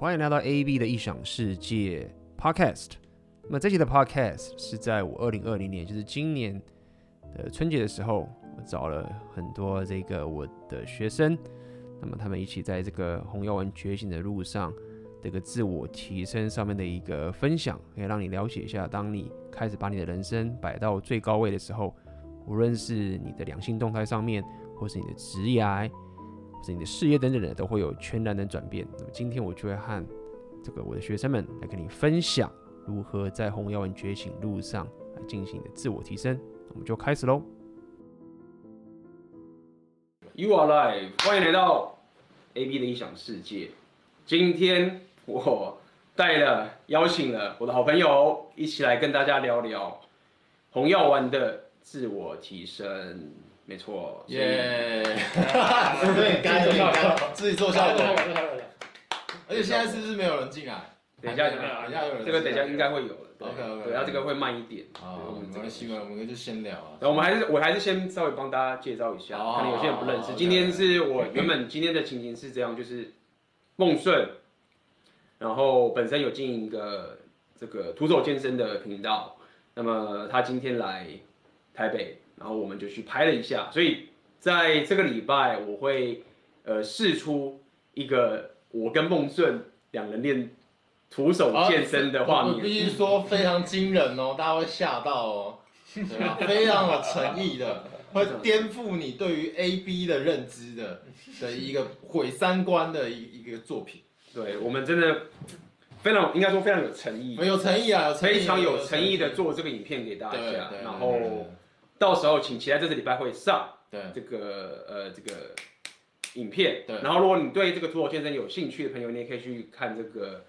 欢迎来到 AB 的异想世界 Podcast。那么这期的 Podcast 是在我二零二零年，就是今年的春节的时候，我找了很多这个我的学生，那么他们一起在这个红药丸觉醒的路上，这个自我提升上面的一个分享，可以让你了解一下，当你开始把你的人生摆到最高位的时候，无论是你的良性动态上面，或是你的职业。或者你的事业等等的都会有全然的转变。那么今天我就会和这个我的学生们来跟你分享如何在红药丸觉醒路上来进行的自我提升。我们就开始喽。You are live，欢迎来到 AB 的异想世界。今天我带了邀请了我的好朋友一起来跟大家聊聊红药丸的自我提升。没错，耶！对，该自己自己做效果。而且现在是不是没有人进来？等一下，等一下，这个等一下应该会有的。OK OK，对，然后这个会慢一点。好，我们这个习惯，我们就先聊啊。那我们还是，我还是先稍微帮大家介绍一下，可能有些人不认识。今天是我原本今天的情形是这样，就是梦顺，然后本身有经营一个这个徒手健身的频道，那么他今天来台北。然后我们就去拍了一下，所以在这个礼拜我会呃试出一个我跟梦顺两人练徒手健身的画面，我必须说非常惊人哦，大家会吓到哦？非常有诚意的，会颠覆你对于 AB 的认知的的一个毁三观的一一个作品。对，我们真的非常应该说非常有诚意，有诚意啊有，非常有诚意的做这个影片给大家，然后。到时候请期待这个礼拜会上对这个呃这个影片，对。然后如果你对这个徒手健身有兴趣的朋友，你也可以去看这个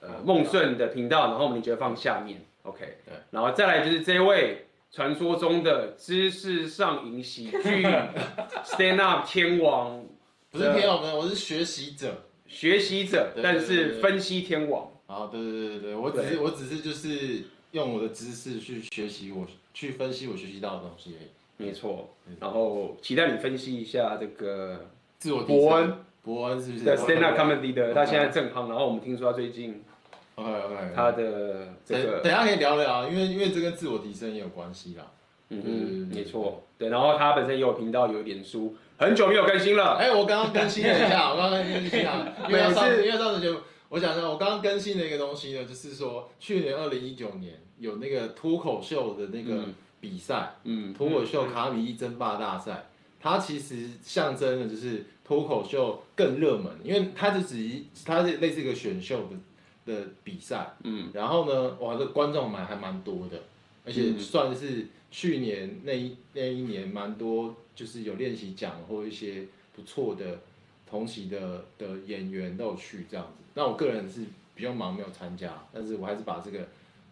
呃梦顺的频道，然后我们就会放下面，OK。对。然后再来就是这位传说中的知识上瘾喜剧 Stand Up 天王，不是天王，我是学习者，学习者，但是分析天王。啊，对对对对对，我只是我只是就是用我的知识去学习我。去分析我学习到的东西，没错。然后期待你分析一下这个自我伯恩，伯恩是不是？Stand Up Comedy 的，他现在正夯。然后我们听说他最近，OK OK，他的这个，等下可以聊聊，因为因为这跟自我提升也有关系啦。嗯嗯，没错。对，然后他本身也有频道，有点书，很久没有更新了。哎，我刚刚更新了一下，我刚刚更新了，因为上因为上次节目，我想想，我刚刚更新的一个东西呢，就是说去年二零一九年。有那个脱口秀的那个比赛，嗯，脱口秀卡米一争霸大赛，它其实象征的就是脱口秀更热门，因为它是指它是类似一个选秀的的比赛，嗯，然后呢，哇，这观众蛮还蛮多的，而且算是去年那一那一年蛮多，就是有练习奖或一些不错的同期的的演员都有去这样子。那我个人是比较忙没有参加，但是我还是把这个。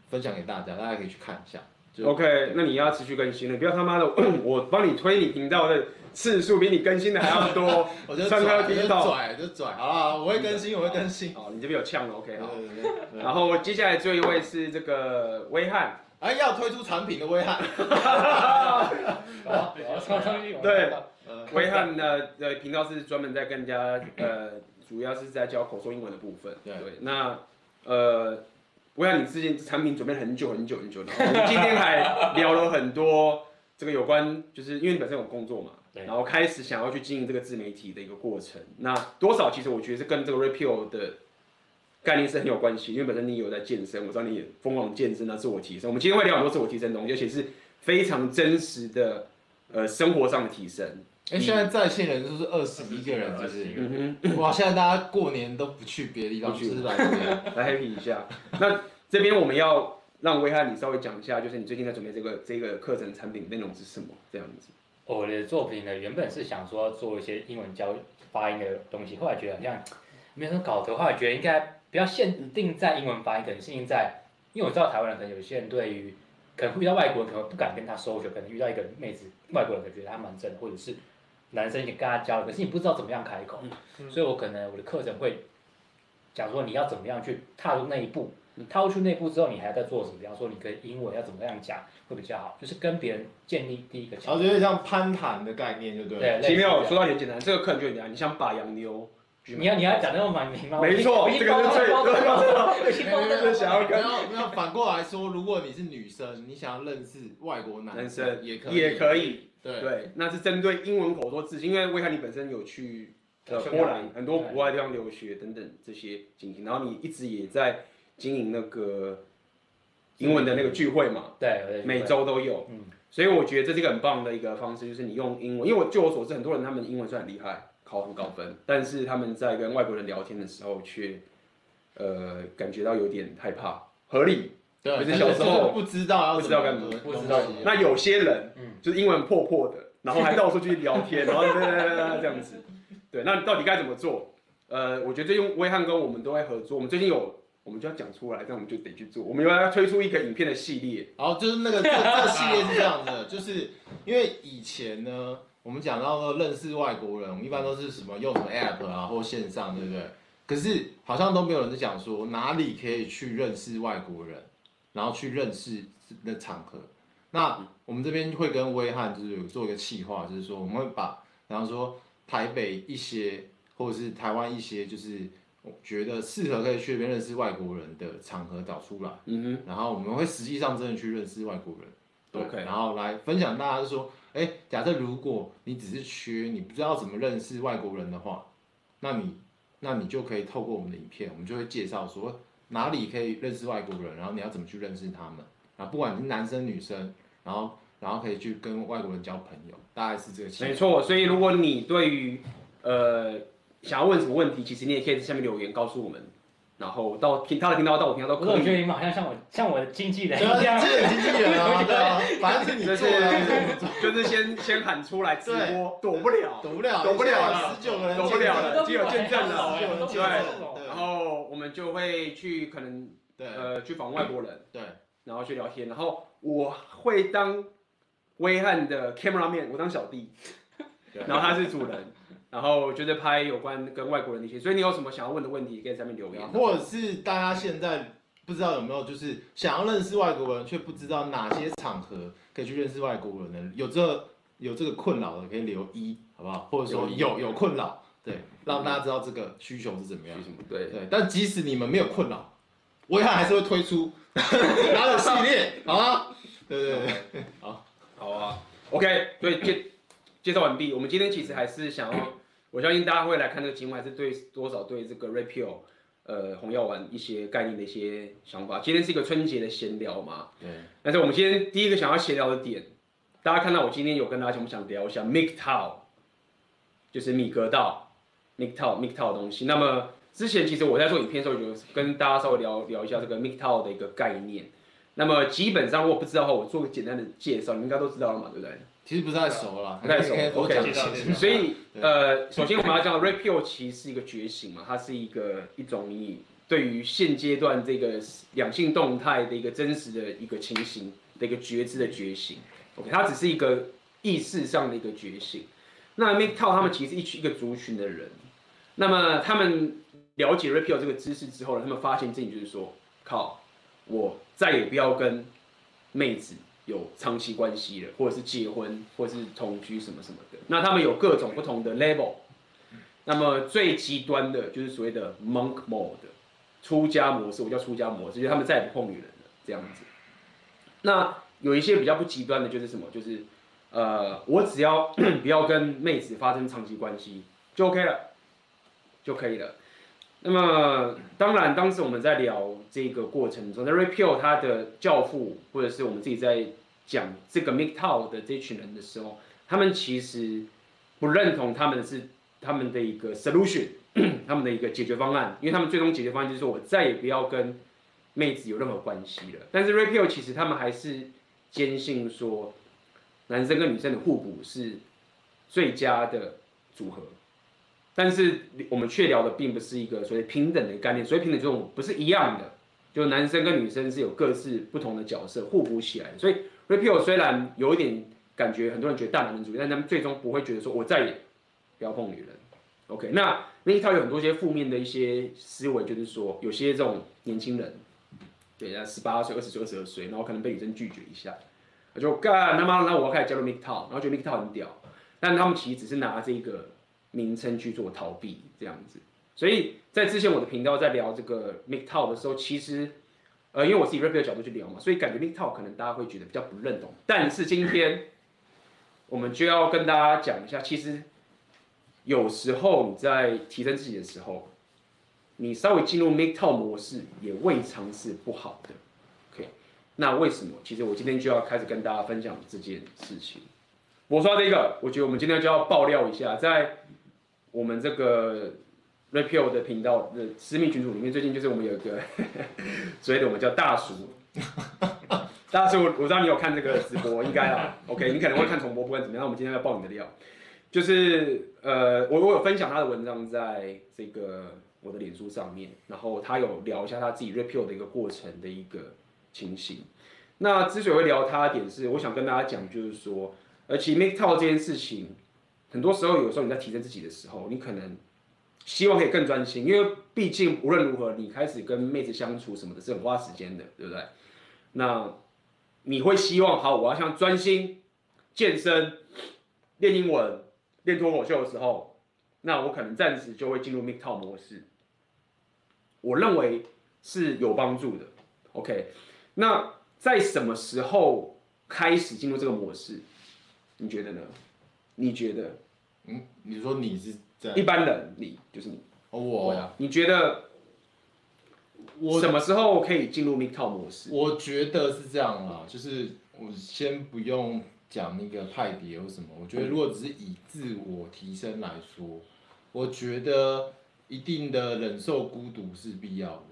分享给大家，大家可以去看一下。OK，那你要持续更新了，不要他妈的，我帮你推你频道的次数比你更新的还要多。我就拽，就拽，就拽。好了，我会更新，我会更新。好，你这边有呛了，OK，好。然后接下来最后一位是这个威翰，哎，要推出产品的威翰。对，威汉的的频道是专门在跟人家呃，主要是在教口说英文的部分。对，那呃。我想你之前产品准备了很久很久很久，然后我们今天还聊了很多这个有关，就是因为你本身有工作嘛，然后开始想要去经营这个自媒体的一个过程。那多少其实我觉得是跟这个 Repeal 的概念是很有关系，因为本身你有在健身，我知道你也疯狂健身啊，自我提升。我们今天会聊很多自我提升的东西，而且是非常真实的呃生活上的提升。哎，现在在线人数是二十一个人，就是，嗯哼，哇，现在大家过年都不去别的地方，就是来这边来 happy 一下。那这边我们要让威翰你稍微讲一下，就是你最近在准备这个这个课程产品内容是什么？这样子。我的作品呢，原本是想说做一些英文教发音的东西，后来觉得好像没有什么搞头，后来觉得应该不要限定在英文发音，可能限定在，因为我知道台湾人可能有些人对于可能会遇到外国人，可能不敢跟他 social，可能遇到一个妹子外国人，可能觉得他蛮正，或者是。男生也跟他交流，可是你不知道怎么样开口，嗯、所以我可能我的课程会讲说你要怎么样去踏入那一步，你踏入去那一步之后，你还要在做什么？比方说你跟英文要怎么样讲会比较好，就是跟别人建立第一个。我觉得像攀谈的概念就对了。对，其实没有说到很简单，这个课程就很简单，你想把洋妞你要你要讲那么满名吗？没错，想要跟，那反过来说，如果你是女生，你想要认识外国男生也可以，也可以。对对，那是针对英文口说自信，因为威翰你本身有去呃波兰很多国外地方留学等等这些经历，然后你一直也在经营那个英文的那个聚会嘛，对，每周都有。嗯，所以我觉得这是一个很棒的一个方式，就是你用英文，因为我据我所知，很多人他们的英文虽然很厉害。考很高分，但是他们在跟外国人聊天的时候，却呃感觉到有点害怕。合理，对，就是小时候不知道不知道干嘛，不知道。那有些人，嗯，就是英文破破的，然后还到处去聊天，然后这样子。对，那到底该怎么做？呃，我觉得最近威汉跟我们都会合作，我们最近有，我们就要讲出来，这样我们就得去做。我们要推出一个影片的系列，然后就是那个这个系列是这样的，就是因为以前呢。我们讲到说认识外国人，我们一般都是什么用什么 app 啊，或线上，对不对？可是好像都没有人在讲说哪里可以去认识外国人，然后去认识的场合。那我们这边会跟威汉就是有做一个企划，就是说我们会把，比方说台北一些，或者是台湾一些，就是我觉得适合可以去那边认识外国人的场合找出来。嗯哼。然后我们会实际上真的去认识外国人。OK。然后来分享大家就说。哎，假设如果你只是缺，你不知道怎么认识外国人的话，那你，那你就可以透过我们的影片，我们就会介绍说哪里可以认识外国人，然后你要怎么去认识他们，啊，不管是男生女生，然后，然后可以去跟外国人交朋友，大概是这个。没错，所以如果你对于呃想要问什么问题，其实你也可以在下面留言告诉我们。然后到听他的频道，到我频道都可以。我觉得你们好像像我，像我的经纪人一样。经纪人 啊，对啊，反正是你做的，就是 先先喊出来直播，躲不了，躲不了，躲不了了，十九个人，躲不了了，只有见证了，对。然后我们就会去可能，呃，去访外国人，对，然后去聊天，然后我会当威汉的 cameraman，我当小弟，然后他是主人。然后就是拍有关跟外国人的一些，所以你有什么想要问的问题，可以在上面留言。或者是大家现在不知道有没有，就是想要认识外国人，却不知道哪些场合可以去认识外国人的，有这有这个困扰的，可以留一，好不好？或者说有有困扰，对，让大家知道这个需求是怎么样。对对。但即使你们没有困扰，威翰还是会推出 哪个系列，好吗？对对对，好，好啊。OK，对，介介绍完毕。我们今天其实还是想要。我相信大家会来看这个节目，还是对多少对这个 Red 呃，红药丸一些概念的一些想法。今天是一个春节的闲聊嘛，对。但是我们今天第一个想要闲聊的点，大家看到我今天有跟大家讲，我们想聊一下 MGTOW，就是米格道，MGTOW MGTOW 的东西。那么之前其实我在做影片的时候，有跟大家稍微聊聊一下这个 MGTOW 的一个概念。那么基本上如果不知道的话，我做个简单的介绍，你们应该都知道了嘛，对不对？其实不太熟了，不太熟。OK，所以呃，首先我们要讲 Red Pill 其实是一个觉醒嘛，它是一个一种你对于现阶段这个两性动态的一个真实的一个情形的一个觉知的觉醒。OK，它只是一个意识上的一个觉醒。那 MGTOW 他们其实一群一个族群的人，那么他们了解 Red Pill 这个知识之后呢，他们发现自己就是说，靠，我再也不要跟妹子。有长期关系的，或者是结婚，或者是同居什么什么的。那他们有各种不同的 level。那么最极端的就是所谓的 monk mode，出家模式，我叫出家模式，就是他们再也不碰女人了这样子。那有一些比较不极端的，就是什么？就是呃，我只要 不要跟妹子发生长期关系就 OK 了，就可以了。那么，当然，当时我们在聊这个过程中，那 Red Pill 他的教父，或者是我们自己在讲这个 MGTOW 的这群人的时候，他们其实不认同他们是他们的一个 solution，他们的一个解决方案，因为他们最终解决方案就是说我再也不要跟妹子有任何关系了。但是 Red Pill 其实他们还是坚信说，男生跟女生的互补是最佳的组合。但是我们却聊的并不是一个所谓平等的概念，所以平等这种不是一样的，就男生跟女生是有各自不同的角色互补起来。所以 repeal 虽然有一点感觉，很多人觉得大男人主义，但他们最终不会觉得说我再也不要碰女人。OK，那那一套有很多些负面的一些思维，就是说有些这种年轻人，对，他十八岁、二十岁、二十二岁，然后可能被女生拒绝一下，就干他妈，那我要开始加入 m i k t o w 然后觉得 m i k t o w 很屌，但他们其实只是拿这个。名称去做逃避这样子所以在之前我的频道在聊这个 MGTOW 的时候，其实呃，因为我是以 rapper 的角度去聊嘛，所以感觉 MGTOW 可能大家会觉得比较不认同。但是今天我们就要跟大家讲一下，其实有时候你在提升自己的时候，你稍微进入 MGTOW 模式也未尝是不好的。OK，那为什么？其实我今天就要开始跟大家分享这件事情。我说这个，我觉得我们今天就要爆料一下，在我们这个 Repeal 的频道的私密群组里面，最近就是我们有一个，所谓的我们叫大叔，大叔，我知道你有看这个直播，应该啊，OK，你可能会看重播，不管怎么样，那我们今天要爆你的料，就是呃，我我有分享他的文章在这个我的脸书上面，然后他有聊一下他自己 Repeal 的一个过程的一个情形。那之所以会聊他的点是，我想跟大家讲，就是说。而且 MGTOW 这件事情，很多时候有时候你在提升自己的时候，你可能希望可以更专心，因为毕竟无论如何，你开始跟妹子相处什么的，是很花时间的，对不对？那你会希望，好，我要像专心健身、练英文、练脱口秀的时候，那我可能暂时就会进入 MGTOW 模式。我认为是有帮助的。OK，那在什么时候开始进入这个模式？你觉得呢？你觉得？嗯，你说你是在一般人，你就是你。哦，我呀。你觉得我什么时候可以进入 MGTOW 模式？我觉得是这样啦，就是我先不用讲那个派别或什么。我觉得如果只是以自我提升来说，我觉得一定的忍受孤独是必要的。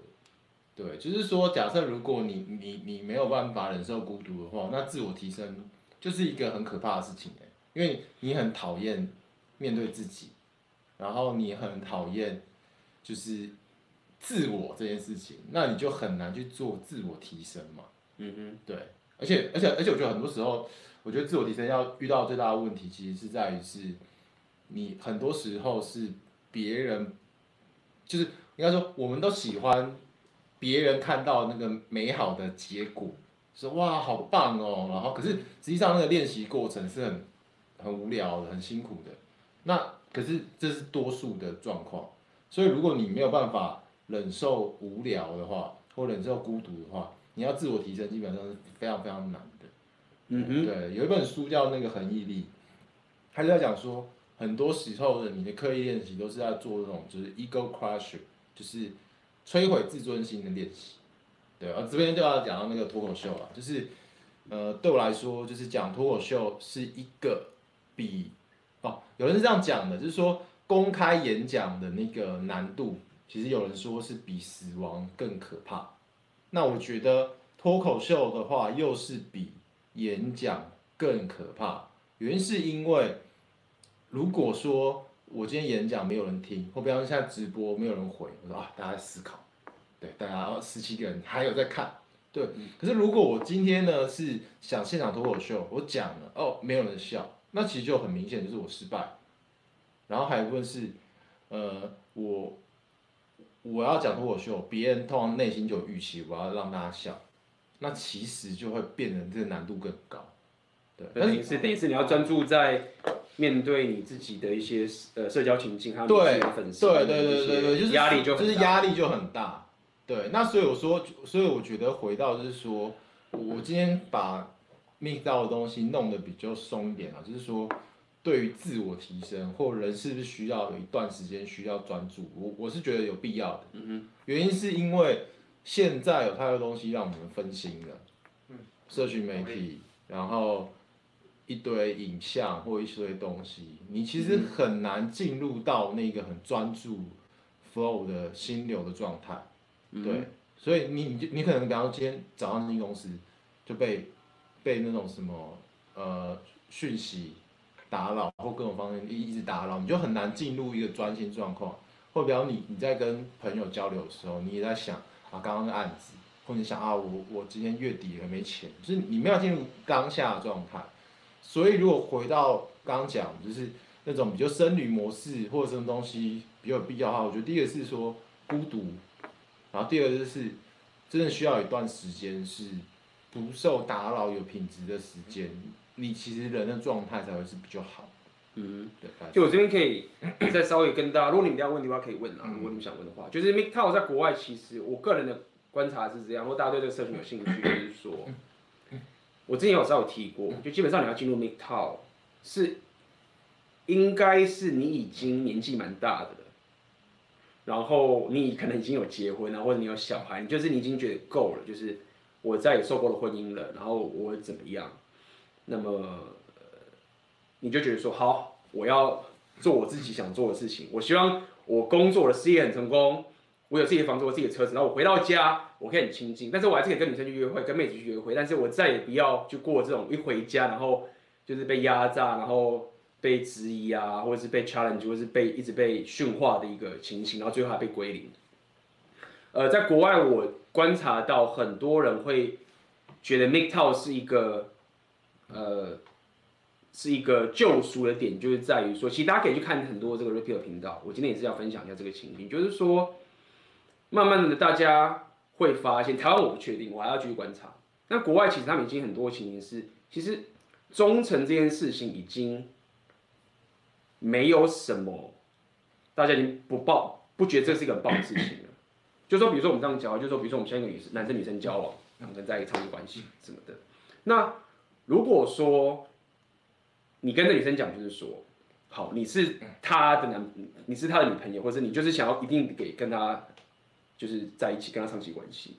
对，就是说，假设如果你你你没有办法忍受孤独的话，那自我提升。就是一个很可怕的事情哎，因为你很讨厌面对自己，然后你很讨厌就是自我这件事情，那你就很难去做自我提升嘛。嗯哼，对，而且而且而且我觉得很多时候，我觉得自我提升要遇到最大的问题，其实是在于是，你很多时候是别人，就是应该说我们都喜欢别人看到那个美好的结果。说哇，好棒哦！然后可是实际上那个练习过程是很很无聊的，很辛苦的。那可是这是多数的状况，所以如果你没有办法忍受无聊的话，或忍受孤独的话，你要自我提升，基本上是非常非常难的。嗯哼，对，有一本书叫那个恒毅力，他就在讲说，很多时候的你的刻意练习都是在做这种就是 ego crusher，就是摧毁自尊心的练习。对，啊，这边就要讲到那个脱口秀了，就是，呃，对我来说，就是讲脱口秀是一个比，哦，有人是这样讲的，就是说公开演讲的那个难度，其实有人说是比死亡更可怕。那我觉得脱口秀的话，又是比演讲更可怕。原因是因为，如果说我今天演讲没有人听，或比方现在直播没有人回，我说啊，大家在思考。对，大家十七个人还有在看，对。可是如果我今天呢是想现场脱口秀，我讲了哦，没有人笑，那其实就很明显就是我失败。然后还有一部分是，呃，我我要讲脱口秀，别人通常内心就有预期，我要让大家笑，那其实就会变成这个难度更高。对，等于是等于是你要专注在面对你自己的一些呃社交情境，还有粉丝，对对对对对，就是压力就就是压力就很大。对，那所以我说，所以我觉得回到就是说，我今天把 MGTOW 的东西弄得比较松一点啊，就是说，对于自我提升或人是不是需要有一段时间需要专注，我我是觉得有必要的。嗯哼。原因是因为现在有太多东西让我们分心了，嗯，社群媒体，然后一堆影像或一堆东西，你其实很难进入到那个很专注 flow 的心流的状态。对，所以你你你可能比方说今天早上进公司就被被那种什么呃讯息打扰或各种方面一一直打扰，你就很难进入一个专心状况。或比方你你在跟朋友交流的时候，你也在想啊刚刚的案子，或者想啊我我今天月底了没钱，就是你没有进入当下的状态。所以如果回到刚刚讲，就是那种比较僧侣模式或者什么东西比较有必要的话，我觉得第一个是说孤独。然后第二个就是，真的需要一段时间是不受打扰、有品质的时间，你其实人的状态才会是比较好。嗯，对。就我这边可以再稍微跟大家，如果你们要问题的话，可以问啊。如果你们想问的话，就是 MikTok 在国外，其实我个人的观察是这样，如果大家对这个社群有兴趣，就是说，我之前有稍微提过，就基本上你要进入 MikTok 是应该是你已经年纪蛮大的了，然后你可能已经有结婚啊，或者你有小孩，就是你已经觉得够了，就是我再也受够了婚姻了，然后我怎么样，那么。你就觉得说好，我要做我自己想做的事情。我希望我工作的事业很成功，我有自己的房子，我自己的车子，然后我回到家，我可以很清静。但是我还是可以跟女生去约会，跟妹子去约会。但是我再也不要去过这种一回家，然后就是被压榨，然后被质疑啊，或者是被 challenge，或者是被一直被驯化的一个情形，然后最后还被归零。呃，在国外我观察到很多人会觉得 MGTOW 是一个呃。是一个救赎的点，就是在于说，其实大家可以去看很多这个 Rapio 频道。我今天也是要分享一下这个情形，就是说，慢慢的大家会发现，台湾我不确定，我还要继续观察。那国外其实他们已经很多情形是，其实忠诚这件事情已经没有什么，大家已经不报，不觉得这是一个很棒的事情。就说比如说我们这样讲，就说比如说我们现在一个女生，男生女生交往，两个人在一个长期关系什么的。那如果说你跟这女生讲，就是说，好，你是他的男，你是他的女朋友，或者你就是想要一定给跟他，就是在一起，跟他长期关系。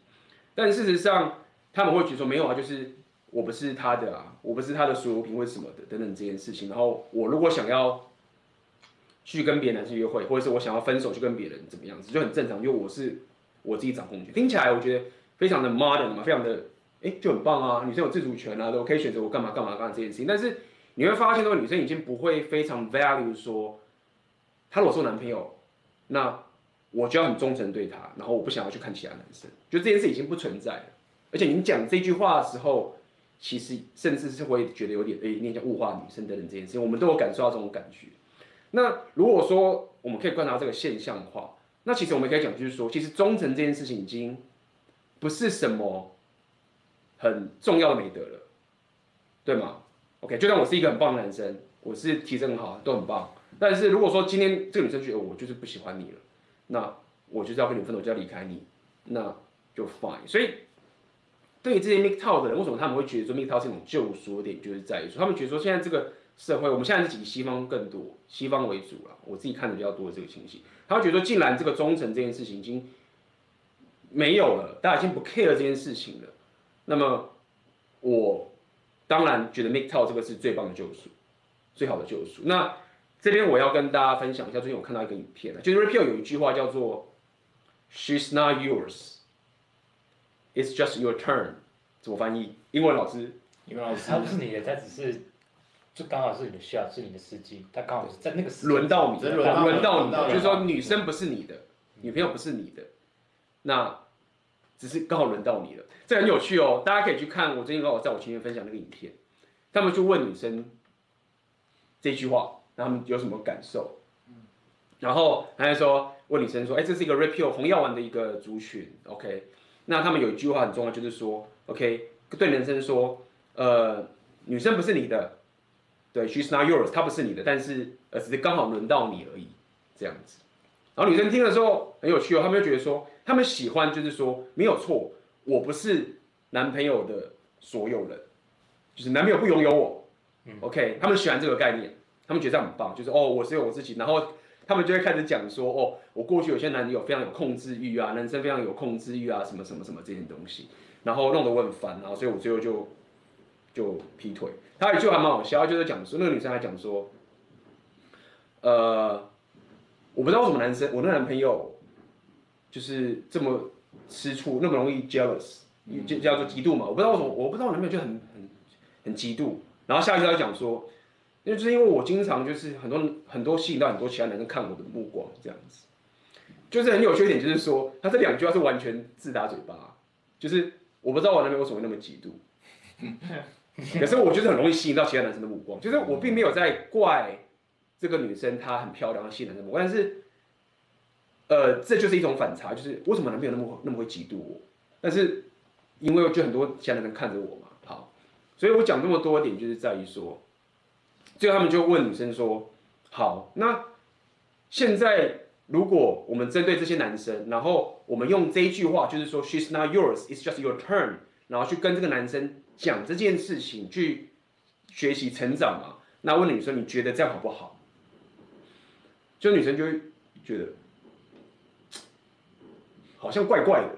但事实上，他们会觉得说，没有啊，就是我不是他的啊，我不是他的所有品或什么的等等这件事情。然后我如果想要去跟别的男生约会，或者是我想要分手去跟别人怎么样子，就很正常，因为我是我自己掌控权。听起来我觉得非常的 modern 嘛，非常的哎、就很棒啊，女生有自主权啊，都可以选择我干嘛干嘛干嘛这件事情，但是。你会发现，那个女生已经不会非常 value 说，他如果是我男朋友，那我就要很忠诚对他，然后我不想要去看其他男生，就这件事已经不存在了。而且你讲这句话的时候，其实甚至是会觉得有点，哎，你讲物化女生等等这件事情，我们都有感受到这种感觉。那如果说我们可以观察这个现象的话，那其实我们可以讲，就是说，其实忠诚这件事情已经不是什么很重要的美德了，对吗？OK，就算我是一个很棒的男生，我是体质很好，都很棒。但是如果说今天这个女生觉得我就是不喜欢你了，那我就是要跟你分手，就要离开你，那就 fine。所以对于这些 MGTOW 的人，为什么他们会觉得说 MGTOW 是一种救赎点，就是在于说他们觉得说现在这个社会，我们现在是以西方更多，西方为主了。我自己看的比较多的这个情形，他会觉得，既然这个忠诚这件事情已经没有了，大家已经不 care 这件事情了，那么我。当然，觉得 MGTOW 这个是最棒的救赎，最好的救赎。那这边我要跟大家分享一下，最近我看到一个影片，就是 Repeal 有一句话叫做 “She's not yours, it's just your turn”，怎么翻译？英文老师，英文老师，他不是你的，他只是就刚好是你的需要，是你的司机，他刚好是在那个时轮到你，轮到你，就是说女生不是你的，女朋友不是你的，那。只是刚好轮到你了，这很有趣哦，大家可以去看我最近刚好在我前面分享那个影片，他们就问女生这句话，然后他们有什么感受？然后他就说问女生说，哎，这是一个 Rapio 红药丸的一个族群，OK？那他们有一句话很重要，就是说，OK，对男生说，呃，女生不是你的，对，She's not yours，她不是你的，但是呃，只是刚好轮到你而已，这样子。然后女生听了之后很有趣哦，她们就觉得说。她们喜欢就是说没有错，我不是男朋友的所有人，就是男朋友不拥有我，嗯，OK，他们喜欢这个概念，他们觉得这样很棒，就是哦，我只有我自己，然后他们就会开始讲说，哦，我过去有些男友非常有控制欲啊，男生非常有控制欲啊，什么什么什么这些东西，然后弄得我很烦，然后所以我最后就就劈腿。他有一句还蛮好笑，就是讲说那个女生还讲说，呃，我不知道为什么男生，我那男朋友。就是这么吃醋，那么容易 jealous，就叫做嫉妒嘛。我不知道为什么，我不知道我男朋友就很很很嫉妒。然后下一句他讲说，因为就是因为我经常就是很多很多吸引到很多其他男生看我的目光这样子，就是很有缺点，就是说他这两句话是完全自打嘴巴，就是我不知道我男朋友为什么那么嫉妒，可是我就是很容易吸引到其他男生的目光，就是我并没有在怪这个女生她很漂亮吸引男生目光，但是。呃，这就是一种反差，就是为什么男朋友那么那么会嫉妒我？但是因为就很多其他男生看着我嘛，好，所以我讲这么多点，就是在于说，最后他们就问女生说：“好，那现在如果我们针对这些男生，然后我们用这一句话，就是说 ‘She's not yours, it's just your turn’，然后去跟这个男生讲这件事情，去学习成长嘛？那问女生，你觉得这样好不好？就女生就会觉得好像怪怪的，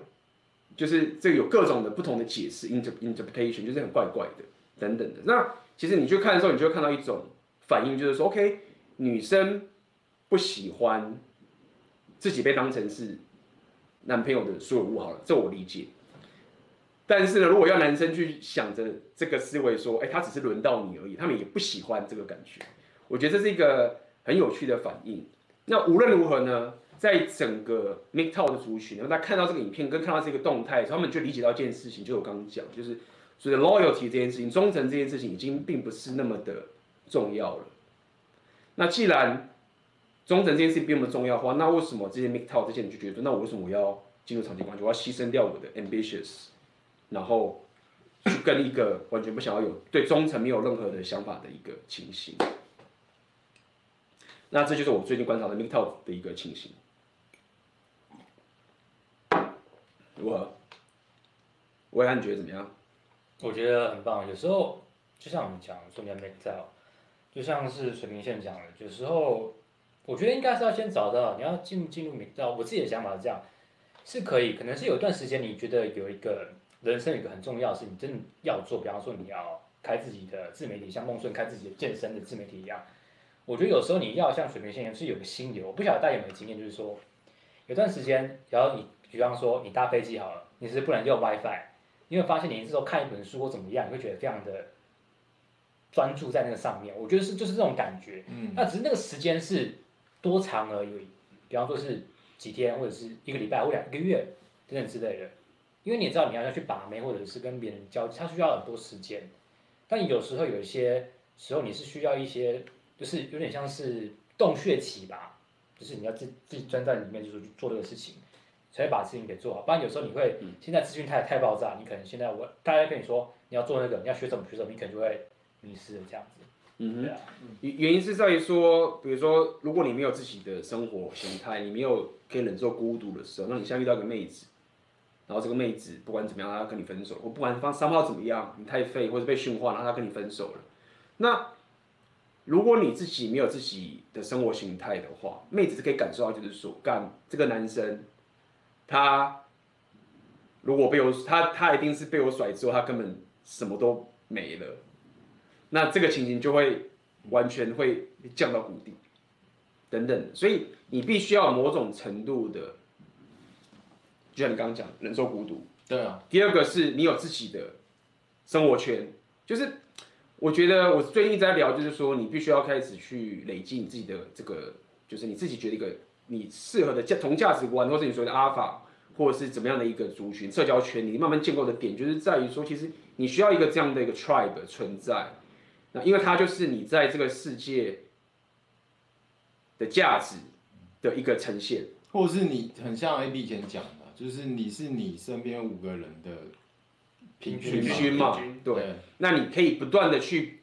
就是这个有各种的不同的解释，inter interpretation，就是很怪怪的等等的。那其实你去看的时候，你就会看到一种反应，就是说，OK，女生不喜欢自己被当成是男朋友的所有物好了，这我理解。但是呢，如果要男生去想着这个思维，说，哎，他只是轮到你而已，他们也不喜欢这个感觉。我觉得这是一个很有趣的反应。那无论如何呢，在整个 MGTOW 的族群，然后他看到这个影片跟看到这个动态，他们就理解到一件事情，就我刚刚讲，就是所以 loyalty 这件事情，忠诚这件事情，已经并不是那么的重要了。那既然忠诚这件事情并不重要的话，那为什么这些 MGTOW 这些人就觉得，那我为什么我要进入长期关系？我要牺牲掉我的 ambitious？然后跟一个完全不想要有对忠诚没有任何的想法的一个情形，那这就是我最近观察的 MGTOW 的一个情形。如何？维安你觉得怎么样？我觉得很棒。有时候就像我们讲说你要 MGTOW，就像是水平线讲的，有时候我觉得应该是要先找到你要进进入 MGTOW。我自己的想法是这样，是可以，可能是有一段时间你觉得有一个。人生有一个很重要的事，你真的要做。比方说，你要开自己的自媒体，像孟顺开自己的健身的自媒体一样。我觉得有时候你要像水平线一样，是有个心流。我不晓得大家有没有经验，就是说，有段时间，然后你，比方说你搭飞机好了，你是不能用 WiFi，因为发现你这时候看一本书或怎么样，你会觉得非常的专注在那个上面。我觉得是就是这种感觉。嗯。那只是那个时间是多长而已，比方说是几天，或者是一个礼拜或两个月等等之类的。因为你知道你要要去把妹，或者是跟别人交际，它需要很多时间。但有时候有一些时候你是需要一些，就是有点像是洞穴期吧，就是你要自自己钻在里面，就是去做这个事情，才会把事情给做好。不然有时候你会现在资讯太太爆炸，你可能现在我大家跟你说你要做那个，你要学什么学什么，你可能就会迷失了这样子。嗯哼。原因是在于说，比如说如果你没有自己的生活形态，你没有可以忍受孤独的时候，那你现在遇到一个妹子。然后这个妹子不管怎么样，她要跟你分手，我不管方三号怎么样，你太废或者被驯化，然后她跟你分手了。那如果你自己没有自己的生活形态的话，妹子是可以感受到，就是说，干这个男生，他如果被我他他一定是被我甩之后，他根本什么都没了。那这个情形就会完全会降到谷底，等等。所以你必须要有某种程度的。就像你刚刚讲，忍受孤独。对啊。第二个是你有自己的生活圈，就是我觉得我最近一直在聊，就是说你必须要开始去累积你自己的这个，就是你自己觉得一个你适合的价同价值观，或是你所谓的阿尔法，或者是怎么样的一个族群社交圈，你慢慢建构的点，就是在于说，其实你需要一个这样的一个 tribe 存在。那因为它就是你在这个世界的价值的一个呈现，或者是你很像 A B 以前讲。就是你是你身边五个人的平均平均嘛，对，对，那你可以不断的去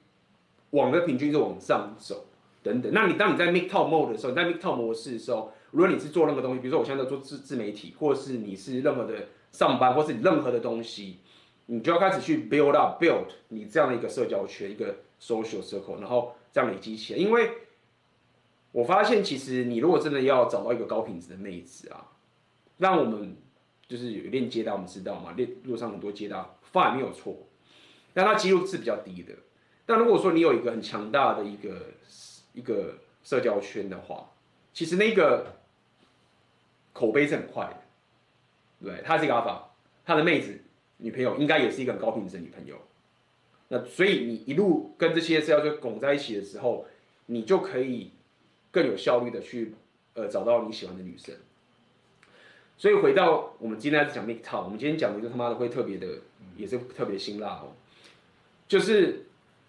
往那平均是往上走，等等。那你当你在 MGTOW mode 的时候，你在 make top 模式的时候，无论你是做任何东西，比如说我现在在做自自媒体，或是你是任何的上班，或是你任何的东西，你就要开始去 build up build 你这样的一个社交圈，一个 social circle，然后这样累积起来。因为我发现，其实你如果真的要找到一个高品质的妹子啊，让我们。就是有链接到，我们知道嘛，链路上很多接搭，发也没有错，但它几率是比较低的。但如果说你有一个很强大的一个一个社交圈的话，其实那个口碑是很快的，对，他是一个阿法，他的妹子女朋友应该也是一个很高品质的女朋友。那所以你一路跟这些社交圈拱在一起的时候，你就可以更有效率的去呃找到你喜欢的女生。所以回到我们今天在讲 MGTOW，我们今天讲的就他妈的会特别的，也是特别辛辣哦。就是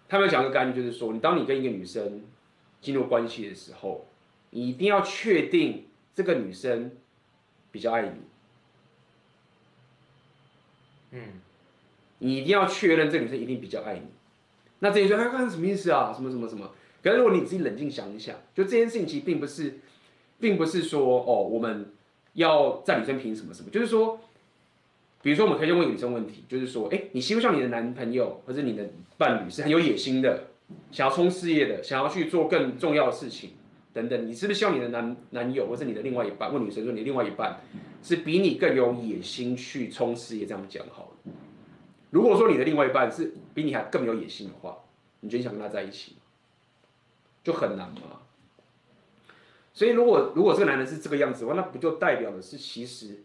他们讲一个概念，就是说，你当你跟一个女生进入关系的时候，你一定要确定这个女生比较爱你。嗯，你一定要确认这个女生一定比较爱你。那这些说，哎，刚才什么意思啊？什么什么什么？可是如果你自己冷静想一想，就这件事情其实并不是，并不是说哦，我们要在女生凭什么什么，就是说，比如说我们可以先问女生问题，就是说，哎，你希不希望你的男朋友或者你的伴侣是很有野心的，想要冲事业的，想要去做更重要的事情等等，你是不是希望你的男男友或者你的另外一半，问女生说你另外一半是比你更有野心去冲事业，这样讲好了。如果说你的另外一半是比你还更有野心的话，你觉得你想跟他在一起？就很难嘛。所以如果如果这个男人是这个样子的话，那不就代表的是其实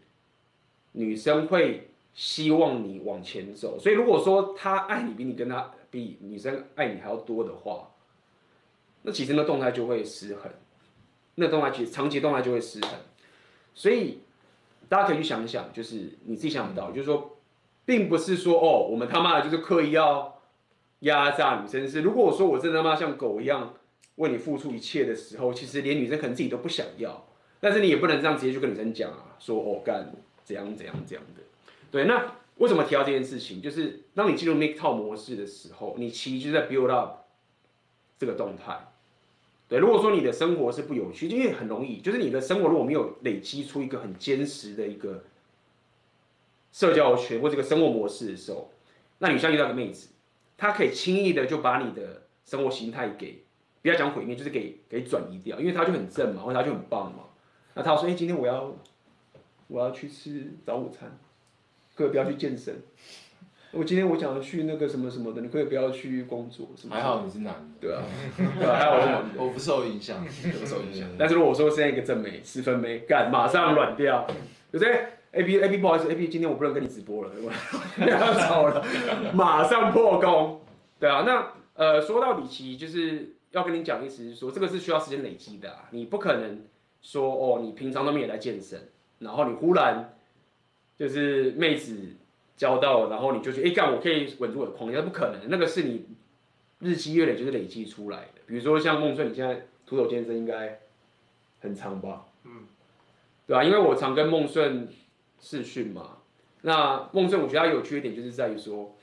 女生会希望你往前走。所以如果说他爱你比你跟他比女生爱你还要多的话，那其实那动态就会失衡，那动态其实长期动态就会失衡。所以大家可以去想一想，就是你自己想不到，就是说。并不是说哦，我们他妈的就是刻意要压榨女生。是如果我说我真的他妈像狗一样为你付出一切的时候，其实连女生可能自己都不想要。但是你也不能这样直接去跟女生讲啊，说哦干怎样怎样这样的。对，那为什么提到这件事情？就是当你进入 MGTOW 模式的时候，你其实就在 build up 这个动态。对，如果说你的生活是不有趣，因为很容易，就是你的生活如果没有累积出一个很坚实的一个。社交圈或这个生活模式的时候，那你像遇到个妹子，她可以轻易的就把你的生活形态给，不要讲毁灭，就是给给转移掉，因为他就很正嘛，或者他就很棒嘛。那他说：“哎、欸，今天我要我要去吃早午餐，可以不要去健身。我今天我想要去那个什么什么的，你可以不要去工作。什么什么”还好你是男的，对啊，对啊还好我是男的，我不受影响，不受影响。但是如果我说现在一个正妹，十分妹，干马上软掉，对不对？A B A B 不好意思，A B 今天我不能跟你直播了，不要吵了，马上破功。对啊，那呃说到底，其实就是要跟你讲，意思是说这个是需要时间累积的，你不可能说哦，你平常都没有来健身，然后你忽然就是妹子交到，然后你就去哎干，我可以稳住我的框架，不可能，那个是你日积月累就是累积出来的。比如说像孟顺，你现在徒手健身应该很长吧？嗯，对啊，因为我常跟孟顺。视讯嘛，那孟顺我觉得他有缺点就是在于说，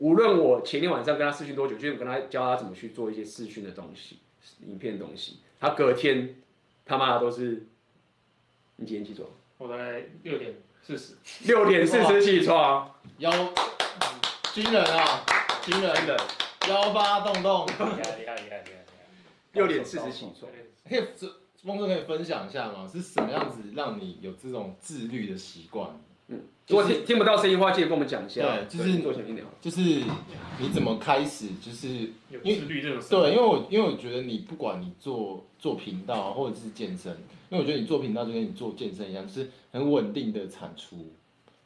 无论我前天晚上跟他视讯多久，就是跟他教他怎么去做一些视讯的东西、影片的东西，他隔天他妈的都是，你几点起床？我大概六点四十。六点四十起床，腰惊人啊，惊人的，腰发动动，厉害厉害厉害厉害！六点四十起床，可以。孟正可以。分享一下吗？是什么样子让你有这种自律的习惯？嗯，如果听听不到声音的话，记得跟我们讲一下。对，就是多小心点。就是你怎么开始？就是有自律这种。对，因为我因为我觉得你不管你做做频道或者是健身，因为我觉得你做频道就跟你做健身一样，就是很稳定的产出。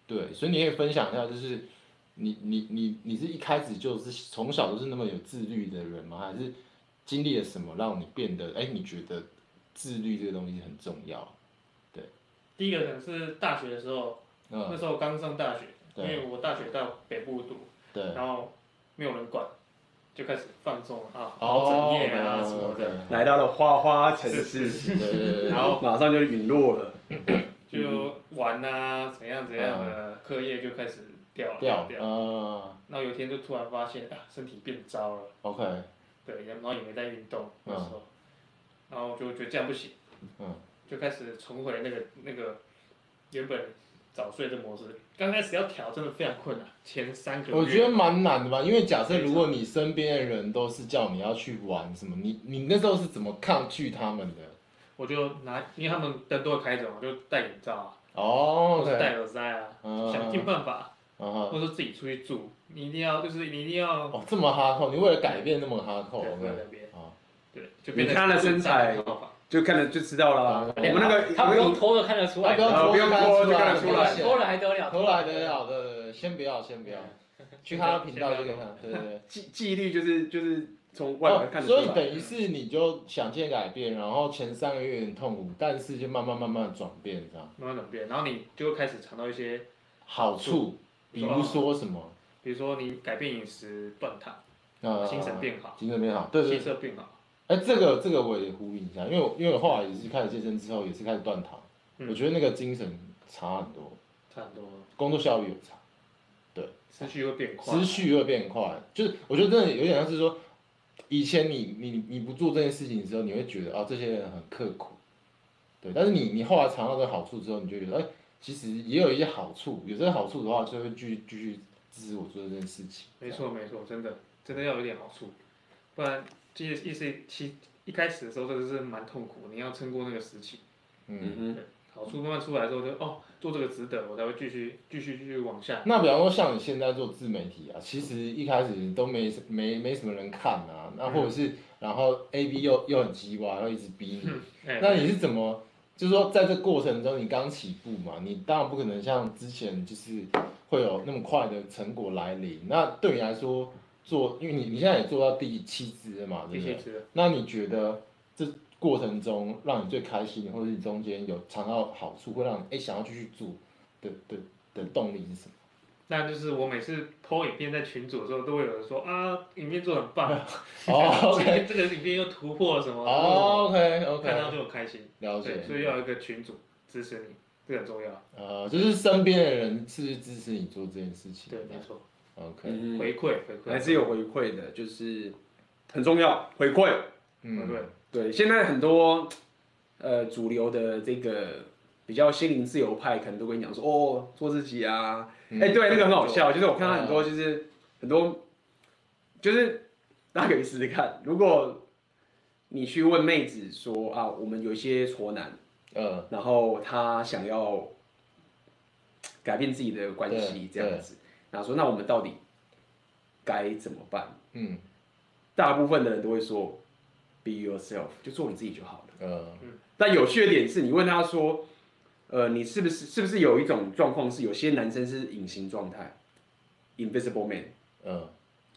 对，所以你可以分享一下，就是你你你你是一开始就是从小都是那么有自律的人吗？还是经历了什么让你变得哎？你觉得？自律这个东西很重要，对。第一个可能是大学的时候，嗯、那时候刚上大学，因为我大学到北部读，然后没有人管，就开始放纵啊，熬整夜啊什么的，来到了花花城市，然后马上就陨落了，就玩啊，怎样怎样的，课业就开始掉掉掉，啊，然后有一天就突然发现啊，身体变糟了，OK，对，然后也没在运动那时候。然后就觉得这样不行，嗯，就开始重回那个那个原本早睡的模式。刚开始要调真的非常困难，前三个月。我觉得蛮难的吧，因为假设如果你身边的人都是叫你要去玩什么，你你那时候是怎么抗拒他们的？我就拿，因为他们灯都会开着，我就戴眼罩啊，哦，戴耳塞啊，想尽办法，或者说自己出去住，你一定要就是你一定要哦这么哈扣，你为了改变那么哈扣，对，为了改变。对，就你看他的身材，就看了就知道了。我们那个他不用脱的看得出来，不用脱就看得出来，脱了还得了，脱了还得了，对对对，先不要先不要，去他的频道就可以看，对对对。记记忆力就是就是从外表看得出来。所以等于是你就想见改变，然后前三个月有点痛苦，但是就慢慢慢慢转变，这样。慢慢转变，然后你就会开始尝到一些好处，比如说什么？比如说你改变饮食，断糖，精神变好，精神变好，对对，气色变好。哎，这个这个我也呼应一下，因为因为我后来也是开始健身之后，也是开始断糖，嗯、我觉得那个精神差很多，差很多，工作效率有差，对，思绪会变快，思绪会变快，就是我觉得真的有点像是说，以前你你你不做这件事情的时候，你会觉得啊这些人很刻苦，对，但是你你后来尝到这个好处之后，你就觉得哎、欸，其实也有一些好处，有这个好处的话，就会继续继续支持我做这件事情。没错没错，真的真的要有一点好处，不然这些意思其一开始的时候真的是蛮痛苦，你要撑过那个时期。嗯哼。好处慢慢出来之后就哦，做这个值得，我才会继续继续继续往下。那比方说像你现在做自媒体啊，其实一开始都没没没什么人看啊，那或者是、嗯、然后 A B 又又很鸡歪，又一直逼你，嗯、那你是怎么？就是说在这过程中你刚起步嘛，你当然不可能像之前就是会有那么快的成果来临。那对你来说做，因为你你现在也做到第七支了嘛，对不对？第七支。那你觉得这？过程中让你最开心，或者是你中间有尝到好处，会让你哎、欸、想要继续做的的的动力是什么？那就是我每次 po 影片在群组的时候，都会有人说啊，影片做得很棒，哦，OK，这个影片又突破了什么？哦，OK OK，看到就很开心。了解。所以要有一个群组支持你，这很重要。呃，就是身边的人是支持你做这件事情？对，没错。OK，回馈回馈。还是有回馈的，就是很重要，回馈，嗯，对。对，现在很多，呃，主流的这个比较心灵自由派，可能都跟你讲说，哦，做自己啊，哎、对，那个很好笑，就是我看到很多，就是、嗯、很多，就是大家可以试试看，如果你去问妹子说啊，我们有一些挫男，呃，然后他想要改变自己的关系这样子，然后说，那我们到底该怎么办？嗯，大部分的人都会说。Be yourself，就做你自己就好了。嗯，但有趣的点是，你问他说，呃，你是不是是不是有一种状况是，有些男生是隐形状态，invisible man。嗯，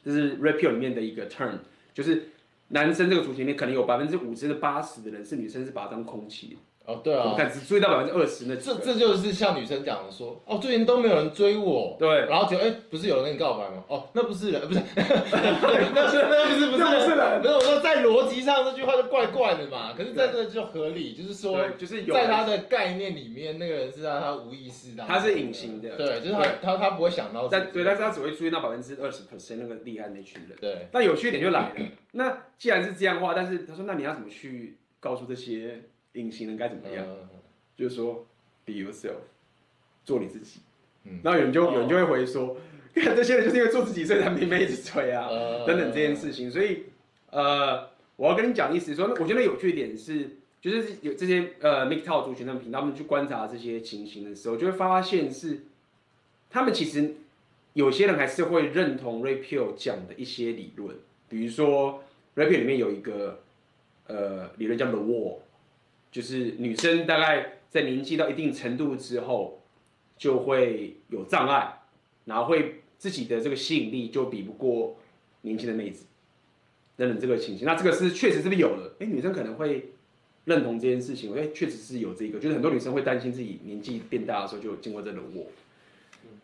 这是 Pill 里面的一个 term，就是男生这个族群里面可能有百分之五十到八十的人是女生是把他当空气。哦，对啊，我看只追到百分之二十那这这就是像女生讲的说，哦，最近都没有人追我，对，然后就哎，不是有人跟你告白吗？哦，那不是人，不是，那是那不是不是不是人，没有说在逻辑上这句话就怪怪的嘛，可是在这就合理，就是说，就是在他的概念里面，那个人是让他无意识的，他是隐形的，对，就是他他他不会想到，但对，但是他只会注意到百分之二十 percent 那个厉害那群人，对，但有趣点就来了，那既然是这样的话，但是他说，那你要怎么去告诉这些隐形人该怎么样？就是说，be yourself，做你自己。嗯，然后有人就有人就会回说，看这些人就是因为做自己，所以才没妹子追啊，等等这件事情。所以，呃，我要跟你讲的意思是说，我觉得有趣一点是，就是有这些呃 m i k t o k 族群的频道，他们去观察这些情形的时候，就会发现是，他们其实有些人还是会认同 Pill 讲的一些理论，比如说 Pill 里面有一个呃理论叫 The Wall，就是女生大概。在年纪到一定程度之后，就会有障碍，然后会自己的这个吸引力就比不过年轻的妹子，等等这个情形。那这个是确实是不是有了？哎，女生可能会认同这件事情。哎，确实是有这个，就是很多女生会担心自己年纪变大的时候就经过这个我，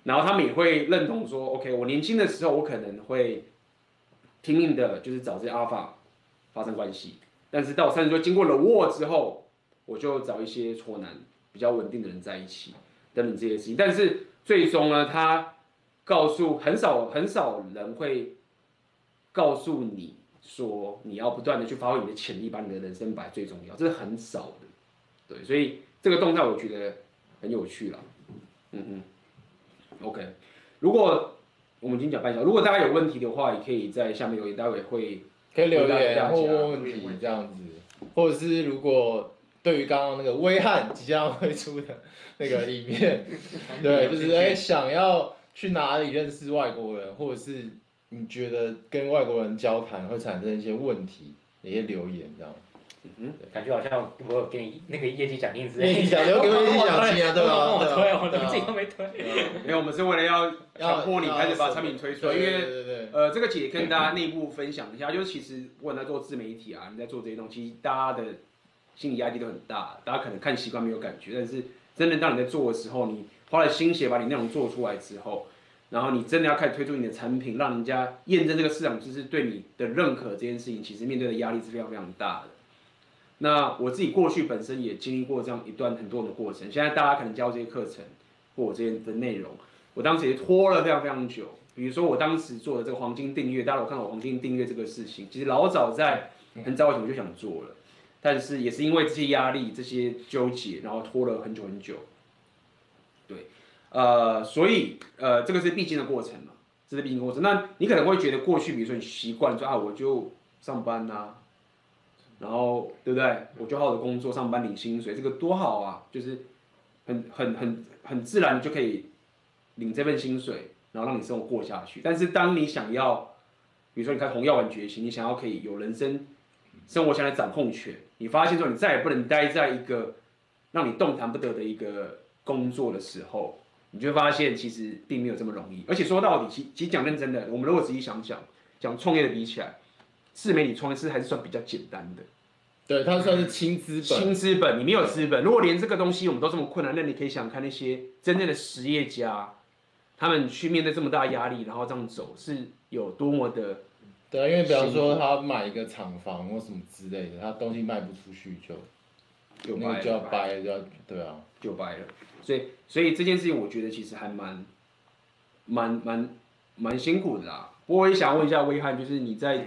然后他们也会认同说，OK，我年轻的时候我可能会拼命的，就是找这些阿尔法发生关系，但是到三十岁经过了我之后。我就找一些挫男比较稳定的人在一起，等等这些事情。但是最终呢，他告诉很少很少人会告诉你说，你要不断的去发挥你的潜力，把你的人生摆最重要，这是很少的。对，所以这个动态我觉得很有趣了。嗯嗯。OK，如果我们已经讲半小时，如果大家有问题的话，也可以在下面留言，待会会可以留言或问问题这样子，或者是如果。对于刚刚那个威汉即将会出的那个里面，对，就是哎、欸，想要去哪里认识外国人，或者是你觉得跟外国人交谈会产生一些问题，一些留言这样。嗯，感觉好像我有给你那个业绩奖金之类。业绩奖，留给我业绩奖金啊，对吧？我推，我自己都没推。没有，我们是为了要强迫你开始把产品推出来，因为呃，这个姐跟大家内部分享一下，就是其实不管在做自媒体啊，你在做这些东西，大家的。心理压力都很大，大家可能看习惯没有感觉，但是真的当你在做的时候，你花了心血把你内容做出来之后，然后你真的要开始推出你的产品，让人家验证这个市场知识对你的认可这件事情，其实面对的压力是非常非常大的。那我自己过去本身也经历过这样一段很多的过程，现在大家可能教这些课程或我这些的内容，我当时也拖了非常非常久，比如说我当时做的这个黄金订阅，大家有看到黄金订阅这个事情，其实老早在很早以前我就想做了，但是也是因为这些压力、这些纠结，然后拖了很久很久。对，呃，所以呃，这个是必经的过程嘛，这是必经过程。那你可能会觉得过去，比如说你习惯说啊，我就上班呐、然后对不对？我就好好的工作，上班领薪水，这个多好啊，就是很很很很自然就可以领这份薪水。然后让你生活过下去，但是当你想要，比如说你看红药丸觉醒，你想要可以有人生生活下来掌控权，你发现说你再也不能待在一个让你动弹不得的一个工作的时候，你就会发现其实并没有这么容易。而且说到底，其其实讲认真的，我们如果仔细想想，讲创业的比起来，自媒体创业是还是算比较简单的。对，它算是轻资本。轻资本，你没有资本，如果连这个东西我们都这么困难，那你可以想看那些真正的实业家。他们去面对这么大压力，然后这样走，是有多么的？对啊，因为比方说他买一个厂房或什么之类的，他东西卖不出去就就那个就要掰，就要对啊，就掰了。所以所以这件事情，我觉得其实还蛮蛮蛮蛮辛苦的啦。不过我也想问一下威翰，就是你在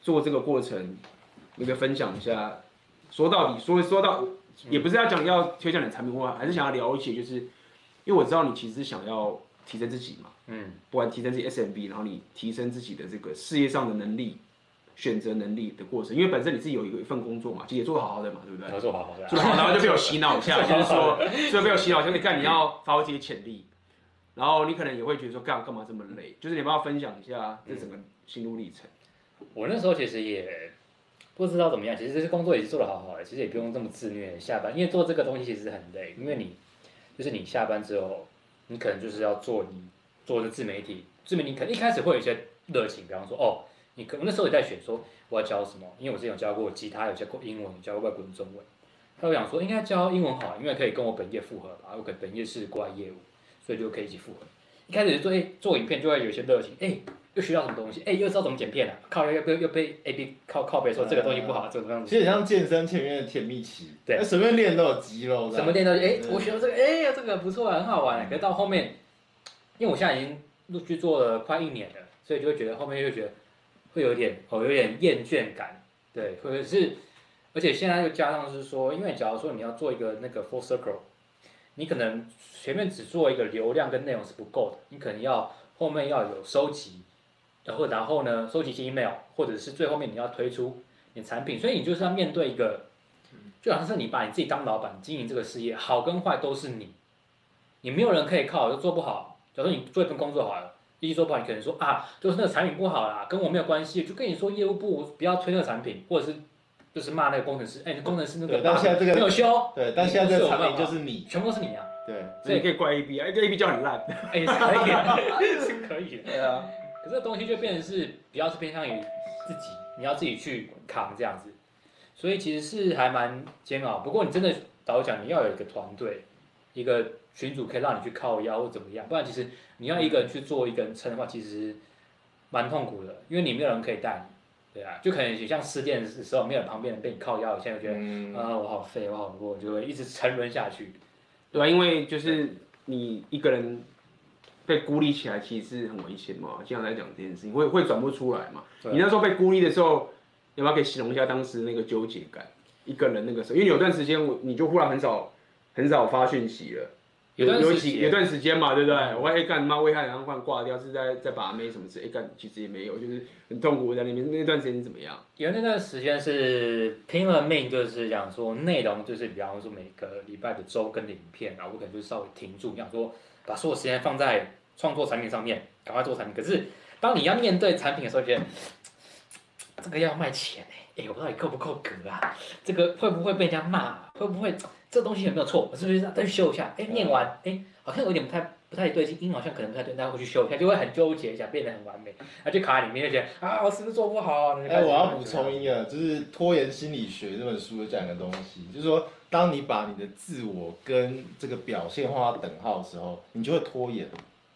做这个过程，那个分享一下。说到底，说说到也不是要讲要推荐你的产品，或还是想要了解，就是因为我知道你其实想要。提升自己嘛，嗯，不管提升自己 SMB，然后你提升自己的这个事业上的能力、选择能力的过程，因为本身你自己有一个一份工作嘛，其实也做得好好的嘛，对不对？做好好的，然后就被我洗脑一下，就是说，就被我洗脑，就是干你要发挥自己潜力，然后你可能也会觉得说，干干嘛这么累？就是你帮我分享一下这整个心路历程。我那时候其实也不知道怎么样，其实这些工作也是做得好好的，其实也不用这么自虐。下班，因为做这个东西其实很累，因为你就是你下班之后。你可能就是要做你做的自媒体，自媒体可能一开始会有一些热情，比方说哦，你可能那时候也在选说我要教什么，因为我之前有教过吉他，有教过英文，教过外国人中文。他就想说应该教英文好，因为可以跟我本业复合吧，我可能本业是国外业务，所以就可以一起复合。一开始做诶做影片就会有一些热情，诶又学到什么东西，哎又知道怎么剪片了，靠又又又被 A B 靠靠背说这个东西不好，这个东西。其实像健身前面的甜蜜期，对，随便练都有肌肉。什么练都哎，我学到这个，哎呀这个不错啊，很好玩。可是到后面，因为我现在已经陆续做了快一年了，所以就会觉得后面就觉得会有点哦有点厌倦感，对，或者是而且现在又加上是说，因为假如说你要做一个那个 full circle，你可能前面只做一个流量跟内容是不够的，你可能要后面要有收集。然后，然后呢，收集一些 email，或者是最后面你要推出你产品，所以你就是要面对一个，就好像是你把你自己当老板经营这个事业，好跟坏都是你，你没有人可以靠，就做不好。假如说你做一份工作好了，一做不好，你可能说啊，就是那个产品不好啦，跟我没有关系，就跟你说业务部不要推那个产品，或者是就是骂那个工程师，哎，工程师那个但现在这个没有修，对，但现在这个产品就是你，全部都是你啊，对，所以你可以怪 A B 啊，A B 叫很烂，哎，是可以，是可以的，对啊。可是这东西就变成是比较是偏向于自己，你要自己去扛这样子，所以其实是还蛮煎熬。不过你真的早讲，你要有一个团队，一个群组可以让你去靠腰或怎么样，不然其实你要一个人去做一个人撑的话，其实蛮痛苦的，因为你没有人可以带你，对啊，就可能像失恋的时候没有旁边人被你靠腰，现在觉得啊、嗯呃、我好废，我好弱，就会一直沉沦下去，对啊，因为就是你一个人。被孤立起来其实是很危险嘛，经常在讲这件事情，会会转不出来嘛。你那时候被孤立的时候，有没有可以形容一下当时那个纠结感？一个人那个时候，因为有段时间我你就忽然很少很少发讯息了，有有几有段时间嘛，对不对？我哎干妈危害，然后换挂掉，是在在把妹什么事？哎干其实也没有，就是很痛苦在那边。那段时间怎么样？因为那段时间是拼了命，就是讲说内容就是比方说每个礼拜的周更的影片，然后我可能就稍微停住，讲说。把所有时间放在创作产品上面，赶快做产品。可是，当你要面对产品的时候，觉得这个要卖钱哎，哎，我不知道够不够格啊？这个会不会被人家骂？会不会这东西有没有错？我是不是再修一下？哎，念完哎，好像有点不太不太对劲，音好像可能不太对，大家会去修一下，就会很纠结，想变得很完美，然后就卡在里面，就觉得啊，我是不是做不好？哎，我要补充一个，就是《拖延心理学》这本书有讲的东西，就是说。当你把你的自我跟这个表现画等号的时候，你就会拖延。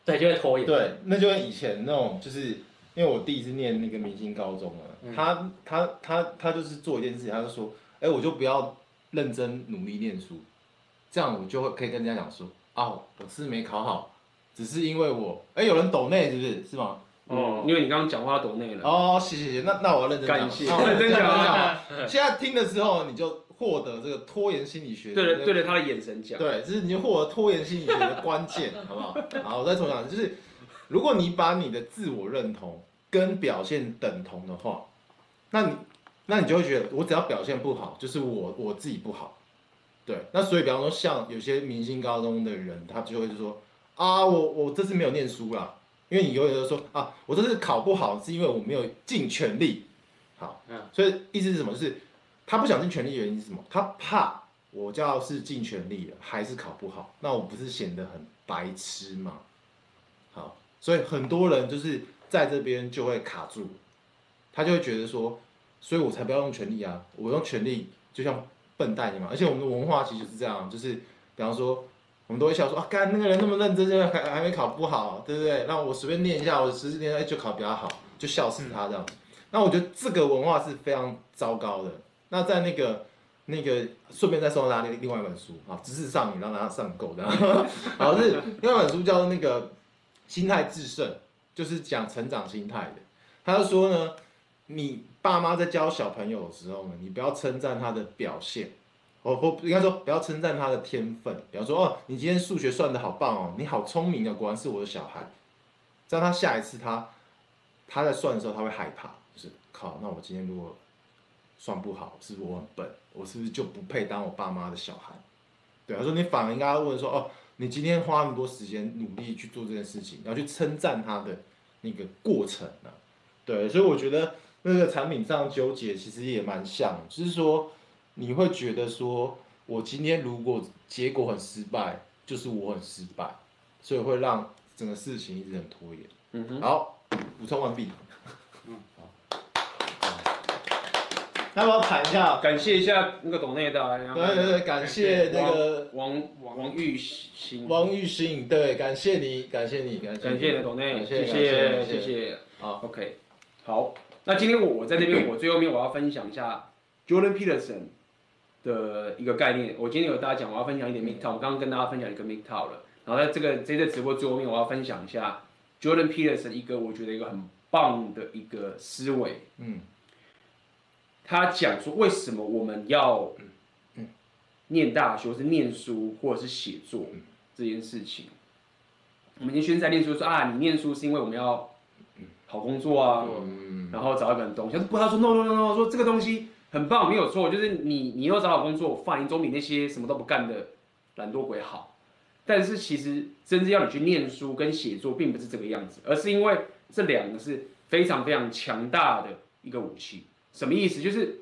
对，就会拖延。对，那就跟以前那种，就是因为我弟是念那个明星高中啊，嗯、他他他他就是做一件事情，他就说，哎，我就不要认真努力念书，这样我就会可以跟人家讲说，哦，我是没考好，只是因为我，哎，有人抖内是不是？是吗？哦，因为你刚刚讲话抖内了。哦，谢谢谢，那那我要认真讲。感谢，认真讲。现在听的时候，你就获得这个拖延心理学。对着对着他的眼神讲。对，就是你就获得拖延心理学的关键，好不好？好，我再重讲，就是如果你把你的自我认同跟表现等同的话，那你那你就会觉得，我只要表现不好，就是我我自己不好。对，那所以比方说，像有些明星高中的人，他就会说啊，我我这次没有念书啦。因为你永远都说啊，我这次考不好是因为我没有尽全力，好，嗯所以意思是什么？就是他不想尽全力的原因是什么？他怕我要是尽全力了，还是考不好，那我不是显得很白痴吗？好，所以很多人就是在这边就会卡住，他就会觉得说，所以我才不要用全力啊，我用全力就像笨蛋一样，而且我们的文化其实是这样，就是比方说。我们都会笑说啊，干那个人那么认真，现在还还没考不好，对不对？让我随便念一下，我十四天就考比较好，就笑死他这样。那我觉得这个文化是非常糟糕的。那在那个那个顺便再送大家另外一本书啊，知识上瘾让大家上够的。好，是另外一本书叫做那个心态致胜，就是讲成长心态的。他就说呢，你爸妈在教小朋友的时候呢，你不要称赞他的表现。哦不应该说不要称赞他的天分，比方说哦，你今天数学算得好棒哦，你好聪明啊，果然是我的小孩。这样他下一次他他在算的时候他会害怕，就是靠，那我今天如果算不好，是不是我很笨？我是不是就不配当我爸妈的小孩？对，他说你反而应该要问说哦，你今天花那么多时间努力去做这件事情，然后去称赞他的那个过程呢？对，所以我觉得那个产品上纠结其实也蛮像，就是说。你会觉得说，我今天如果结果很失败，就是我很失败，所以会让整个事情一直很拖延。嗯哼。好，补充完毕。嗯，好。那我要谈一下，感谢一下那个董内的。对对对，感谢那个王王玉兴。王玉兴，对，感谢你，感谢你，感谢感谢董内，谢谢谢谢。好，OK，好，那今天我我在这边，我最后面我要分享一下 Jordan Peterson。的一个概念，我今天有大家讲，我要分享一点 MGTOW，我刚刚跟大家分享一个 MGTOW 了，然后在这个这个直播最后面，我要分享一下 Jordan Peterson 一个我觉得一个很棒的一个思维，嗯，他讲说为什么我们要念大学，是念书或者是写作这件事情，我们已经宣在念书说啊，你念书是因为我们要好工作啊，然后找一本东西，不他说 no no no no，说这个东西。很棒，没有错，就是你，你要找好工作，放你总比那些什么都不干的懒惰鬼好。但是其实真正要你去念书跟写作，并不是这个样子，而是因为这两个是非常非常强大的一个武器。什么意思？就是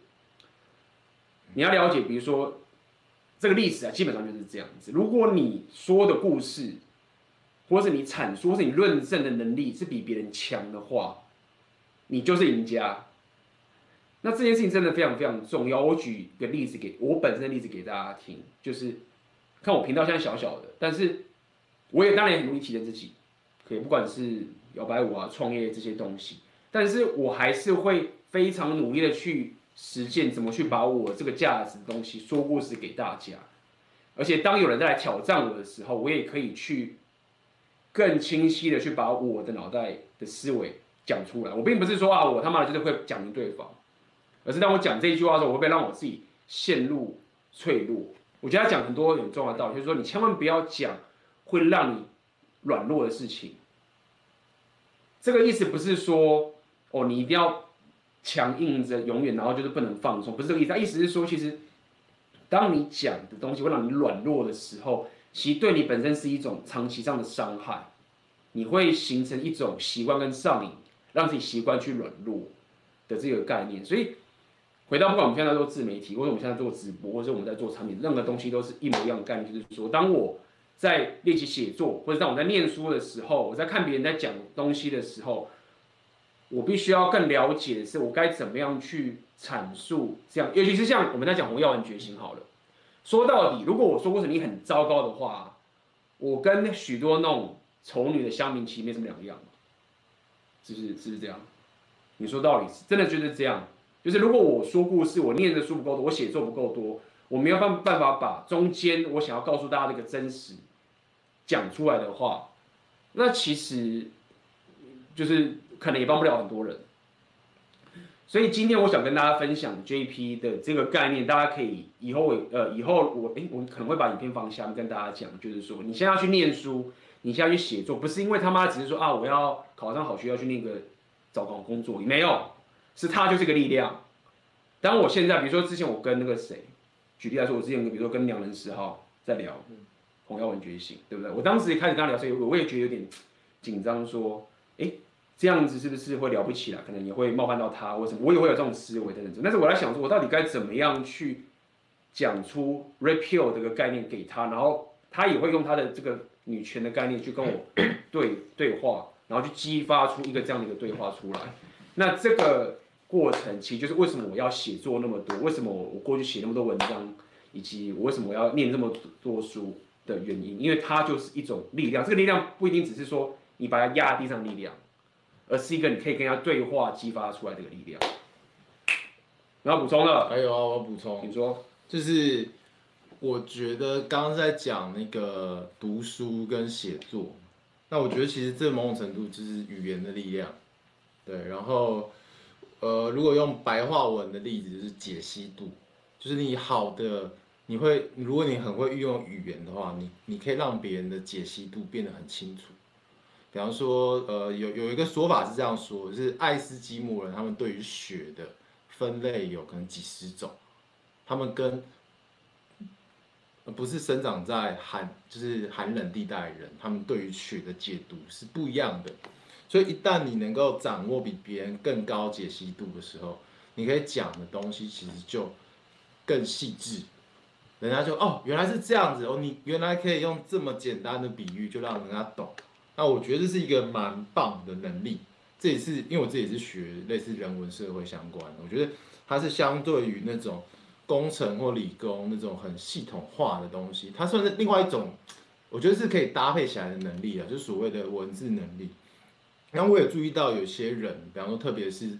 你要了解，比如说这个历史啊，基本上就是这样子。如果你说的故事，或是你阐述，或是你论证的能力是比别人强的话，你就是赢家。那这件事情真的非常非常重要。我举一个例子给我本身的例子给大家听，就是看我频道现在小小的，但是我也当然也很努力提升自己，可以不管是摇摆舞啊、创业这些东西，但是我还是会非常努力的去实践，怎么去把我这个价值的东西说故事给大家。而且当有人在来挑战我的时候，我也可以去更清晰的去把我的脑袋的思维讲出来。我并不是说啊，我他妈的就是会讲赢对方。而是当我讲这一句话的时候，我会不会让我自己陷入脆弱？我觉得他讲很多很重要的道理，就是说你千万不要讲会让你软弱的事情。这个意思不是说哦，你一定要强硬着永远，然后就是不能放松，不是这个意思。他意思是说，其实当你讲的东西会让你软弱的时候，其实对你本身是一种长期上的伤害。你会形成一种习惯跟上瘾，让自己习惯去软弱的这个概念，所以。回到不管我们现在做自媒体，或者我们现在做直播，或者我们在做产品，任何东西都是一模一样的概念，就是说，当我在练习写作，或者当我在念书的时候，我在看别人在讲东西的时候，我必须要更了解的是，我该怎么样去阐述这样，尤其是像我们在讲《红药丸觉醒》好了，说到底，如果我说过是你很糟糕的话，我跟许多那种丑女的乡民其实没什么两样，是不是？是不是这样？你说道理，真的就是这样。就是如果我说故事，我念的书不够多，我写作不够多，我没有办办法把中间我想要告诉大家的一个真实讲出来的话，那其实就是可能也帮不了很多人。所以今天我想跟大家分享 JP 的这个概念，大家可以以后呃以后我诶我可能会把影片放下面跟大家讲，就是说你现在要去念书，你现在去写作，不是因为他妈只是说啊我要考上好学校去那个找工工作，没有，是他就是个力量。当我现在比如说之前我跟那个谁，举例来说，我之前比如说跟良人十号在聊红药文觉醒，对不对？我当时一开始跟他聊，所以我也觉得有点紧张，说诶。这样子是不是会了不起了？可能也会冒犯到他，或什么，我也会有这种思维等等。但是我在想说，我到底该怎么样去讲出 repeal 这个概念给他，然后他也会用他的这个女权的概念去跟我对对话，然后去激发出一个这样的一个对话出来。那这个过程其实就是为什么我要写作那么多，为什么我过去写那么多文章，以及我为什么我要念这么多书的原因，因为它就是一种力量。这个力量不一定只是说你把它压在地上力量。而是一个你可以跟他对话激发出来的力量。然后补充了，还有啊，我要补充，你说，就是我觉得刚刚在讲那个读书跟写作，那我觉得其实这某种程度就是语言的力量，对。然后，呃，如果用白话文的例子，就是解析度，就是你好的，你会，如果你很会运用语言的话，你你可以让别人的解析度变得很清楚。比方说，呃，有有一个说法是这样说，是爱斯基摩人他们对于雪的分类有可能几十种，他们跟不是生长在寒就是寒冷地带的人，他们对于雪的解读是不一样的。所以一旦你能够掌握比别人更高解析度的时候，你可以讲的东西其实就更细致，人家就哦，原来是这样子哦，你原来可以用这么简单的比喻就让人家懂。那我觉得这是一个蛮棒的能力，这也是因为我自己也是学类似人文社会相关的，我觉得它是相对于那种工程或理工那种很系统化的东西，它算是另外一种，我觉得是可以搭配起来的能力啊，就是所谓的文字能力。然后我也注意到有些人，比方说特别是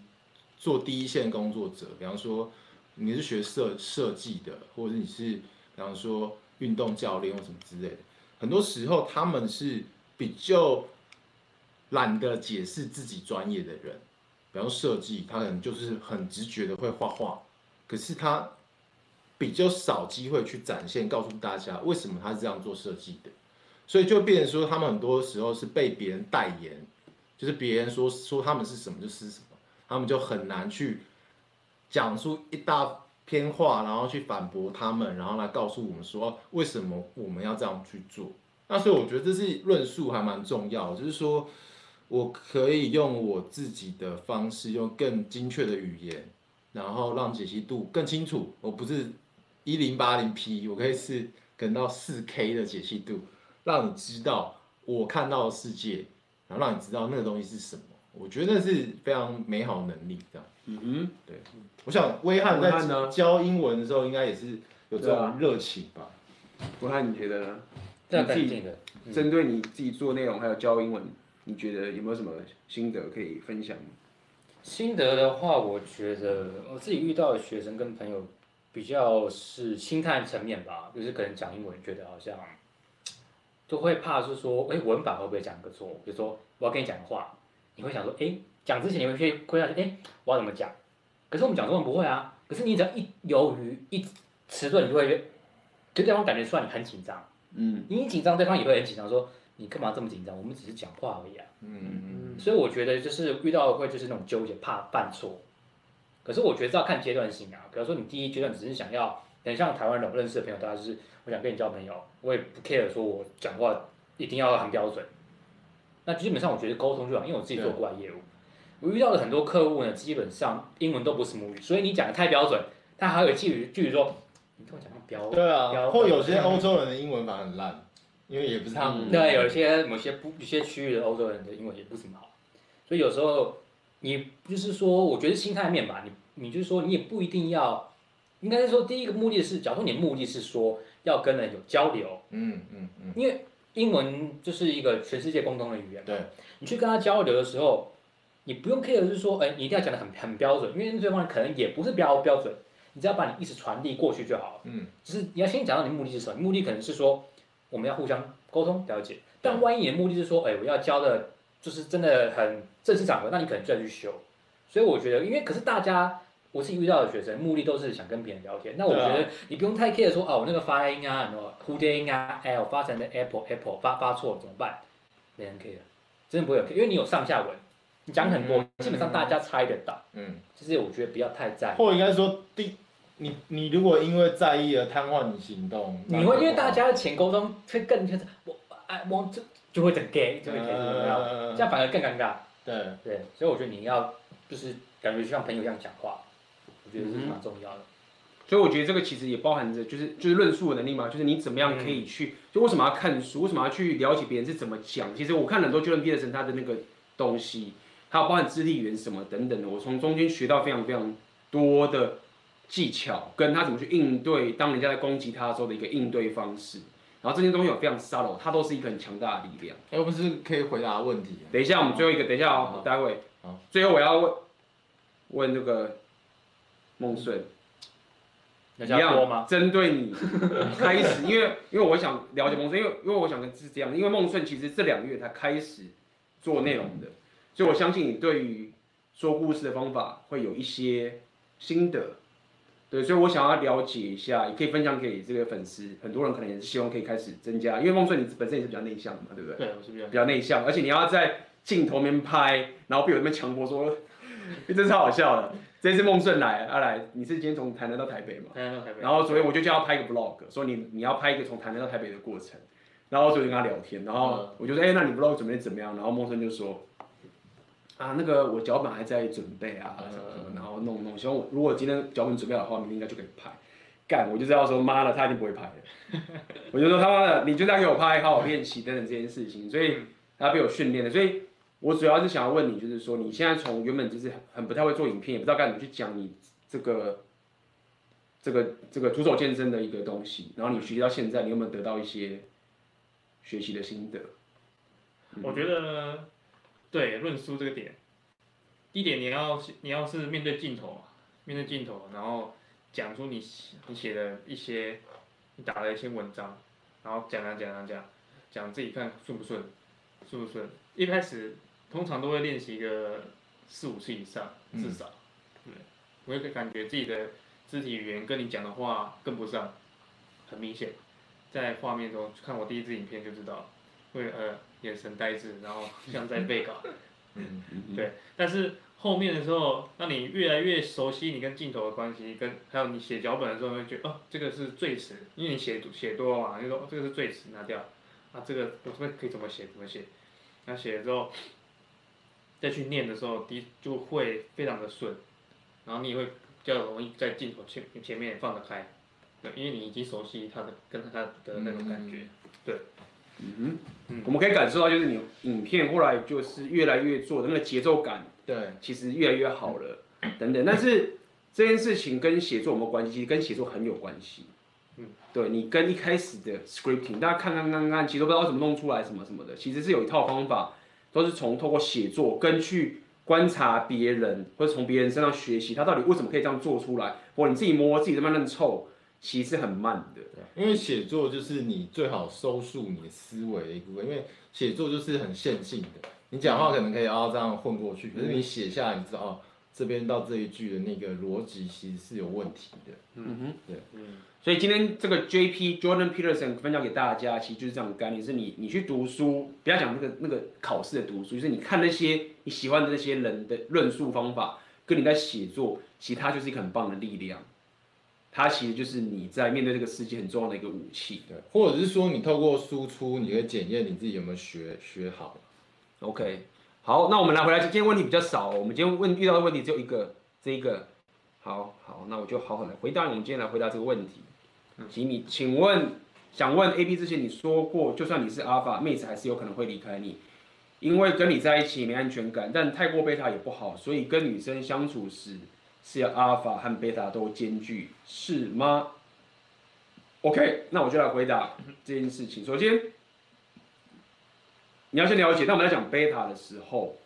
做第一线工作者，比方说你是学设设计的，或者你是比方说运动教练或什么之类的，很多时候他们是。比较懒得解释自己专业的人，比方设计，他可能就是很直觉的会画画，可是他比较少机会去展现，告诉大家为什么他是这样做设计的，所以就变成说，他们很多时候是被别人代言，就是别人说说他们是什么就是什么，他们就很难去讲出一大篇话，然后去反驳他们，然后来告诉我们说为什么我们要这样去做。那所以我觉得这是论述还蛮重要，就是说我可以用我自己的方式，用更精确的语言，然后让解析度更清楚。我不是一零八零 P，我可以是跟到四 K 的解析度，让你知道我看到的世界，然后让你知道那个东西是什么。我觉得那是非常美好的能力，这样。嗯哼，对。我想威汉在教英文的时候，应该也是有这种热情吧？威汉，你觉得呢？你自己针对你自己做内容还有教英文，你觉得有没有什么心得可以分享？心得的话，我觉得我自己遇到的学生跟朋友比较是心态层面吧，就是可能讲英文觉得好像都会怕是说，哎，文法会不会讲个错？比如说我要跟你讲的话，你会想说，哎，讲之前你会去规划，哎，我要怎么讲？可是我们讲中文不会啊，可是你只要一犹豫一迟钝，你就会觉得，就对方感觉出来你很紧张。嗯，你一紧张，对方也会很紧张，说你干嘛这么紧张？我们只是讲话而已啊。嗯嗯，所以我觉得就是遇到会就是那种纠结，怕犯错。可是我觉得是要看阶段性啊。比如说你第一阶段只是想要，很像台湾人我认识的朋友，大家就是我想跟你交朋友，我也不 care 说我讲话一定要很标准。那基本上我觉得沟通就好，因为我自己做过来业务，我遇到的很多客户呢，基本上英文都不是母语，所以你讲的太标准，他还有一句句说。你跟我讲标对啊，或有些欧洲人的英文版很烂，因为也不是他们。对，有一些某些不一些区域的欧洲人的英文也不怎么好，所以有时候你就是说，我觉得心态面吧，你你就是说，你也不一定要，应该是说第一个目的是，假如说你的目的是说要跟人有交流，嗯嗯嗯，因为英文就是一个全世界共通的语言，对，你去跟他交流的时候，你不用 care 就是说，哎，你一定要讲的很很标准，因为对方可能也不是标标准。你只要把你意思传递过去就好了。嗯，只是你要先讲到你目的是什么？目的可能是说，我们要互相沟通了解，但万一你的目的是说，哎，我要教的，就是真的很正式场合，那你可能就要去修。所以我觉得，因为可是大家，我自己遇到的学生，目的都是想跟别人聊天。那我觉得你不用太 care 说，哦，我那个发音啊，什么蝴蝶音啊哎，我发成的 apple apple 发发错怎么办？没人 care，真的不会有 care，因为你有上下文，你讲很多，基本上大家猜得到。嗯，就是我觉得不要太在意。或应该说第。你你如果因为在意而瘫痪你行动，你会因为大家的前沟通会更就是我哎我就就会整 gay 就会开始怎么样，这样反而更尴尬。对对，所以我觉得你要就是感觉就像朋友一样讲话，我觉得是蛮重要的。所以我觉得这个其实也包含着就是就是论述的能力嘛，就是你怎么样可以去，就为什么要看书，为什么要去了解别人是怎么讲。其实我看很多 Jordan Peterson 他的那个东西，还有包含肢体语言什么等等的，我从中间学到非常非常多的。技巧跟他怎么去应对，当人家在攻击他的时候的一个应对方式，然后这些东西有非常 subtle，它都是一个很强大的力量。哎，我们是可以回答问题。等一下，我们最后一个，等一下哦，待会。好，最后我要问问那个孟顺，一样吗？针对你开始，因为因为我想了解孟顺，因为因为我想跟是这样，因为孟顺其实这两个月才开始做内容的，所以我相信你对于说故事的方法会有一些心得。对，所以我想要了解一下，也可以分享给这个粉丝。很多人可能也是希望可以开始增加，因为孟顺你本身也是比较内向的嘛，对不对？对，我是比较比较内向，而且你要在镜头面拍，然后被我这边强迫说，真是超好笑的。这次孟顺来，阿、啊、来，你是今天从台南到台北嘛？台南到台北。然后昨天我就叫他拍一个 vlog，说你你要拍一个从台南到台北的过程。然后昨天跟他聊天，然后我就说，哎、嗯欸，那你 vlog 准备怎么样？然后孟顺就说。啊，那个我脚本还在准备啊，什么什么，然后弄弄，希望我如果今天脚本准备好的话，明天应该就可以拍。干，我就知道说，妈的，他一定不会拍的。我就说他妈的，你就这样给我拍，好好练习等等这件事情，所以他被我训练了。所以我主要是想要问你，就是说你现在从原本就是很不太会做影片，也不知道该怎么去讲你这个这个这个徒手健身的一个东西，然后你学习到现在，你有没有得到一些学习的心得？我觉得。对，论述这个点，第一点你要你要是面对镜头，面对镜头，然后讲出你你写的一些，你打的一些文章，然后讲讲讲啊讲，讲自己看顺不顺，顺不顺。一开始通常都会练习个四五次以上，至少，对，我会感觉自己的肢体语言跟你讲的话跟不上，很明显，在画面中看我第一支影片就知道，会呃。眼神呆滞，然后像在背稿，嗯对。但是后面的时候，当你越来越熟悉你跟镜头的关系，跟还有你写脚本的时候，会觉得哦，这个是最词，因为你写写多了嘛，就说、哦、这个是最词，拿掉。啊，这个我这边可以怎么写怎么写，那写了之后，再去念的时候，第就会非常的顺，然后你也会比较容易在镜头前前面放得开，对，因为你已经熟悉他的跟他的那种感觉，嗯、对。嗯哼，我们可以感受到，就是你影片后来就是越来越做的那个节奏感，对，其实越来越好了，等等。但是这件事情跟写作有没有关系？其实跟写作很有关系。嗯，对你跟一开始的 scripting，大家看看看看，其实都不知道怎么弄出来什么什么的，其实是有一套方法，都是从透过写作跟去观察别人，或者从别人身上学习，他到底为什么可以这样做出来，或者你自己摸自己在慢慢凑。其实很慢的，因为写作就是你最好收束你的思维的一部分，因为写作就是很线性的，你讲话可能可以啊这样混过去，可是你写下来，你知道哦，这边到这一句的那个逻辑其实是有问题的。嗯哼，对，嗯，所以今天这个 J.P. Jordan Peterson 分享给大家，其实就是这样的概念，是你你去读书，不要讲那个那个考试的读书，就是你看那些你喜欢的那些人的论述方法，跟你在写作，其实它就是一个很棒的力量。它其实就是你在面对这个世界很重要的一个武器，对，或者是说你透过输出，你可以检验你自己有没有学学好。OK，好，那我们来回来，今天问题比较少，我们今天问遇到的问题只有一个，这一个，好好，那我就好好来回答。我们今天来回答这个问题，请你，请问，想问 AB 之前你说过，就算你是 Alpha，妹子还是有可能会离开你，因为跟你在一起没安全感，但太过贝塔也不好，所以跟女生相处时。是要阿尔法和贝塔都兼具，是吗？OK，那我就来回答这件事情。首先，你要先了解，当我们在讲贝塔的时候，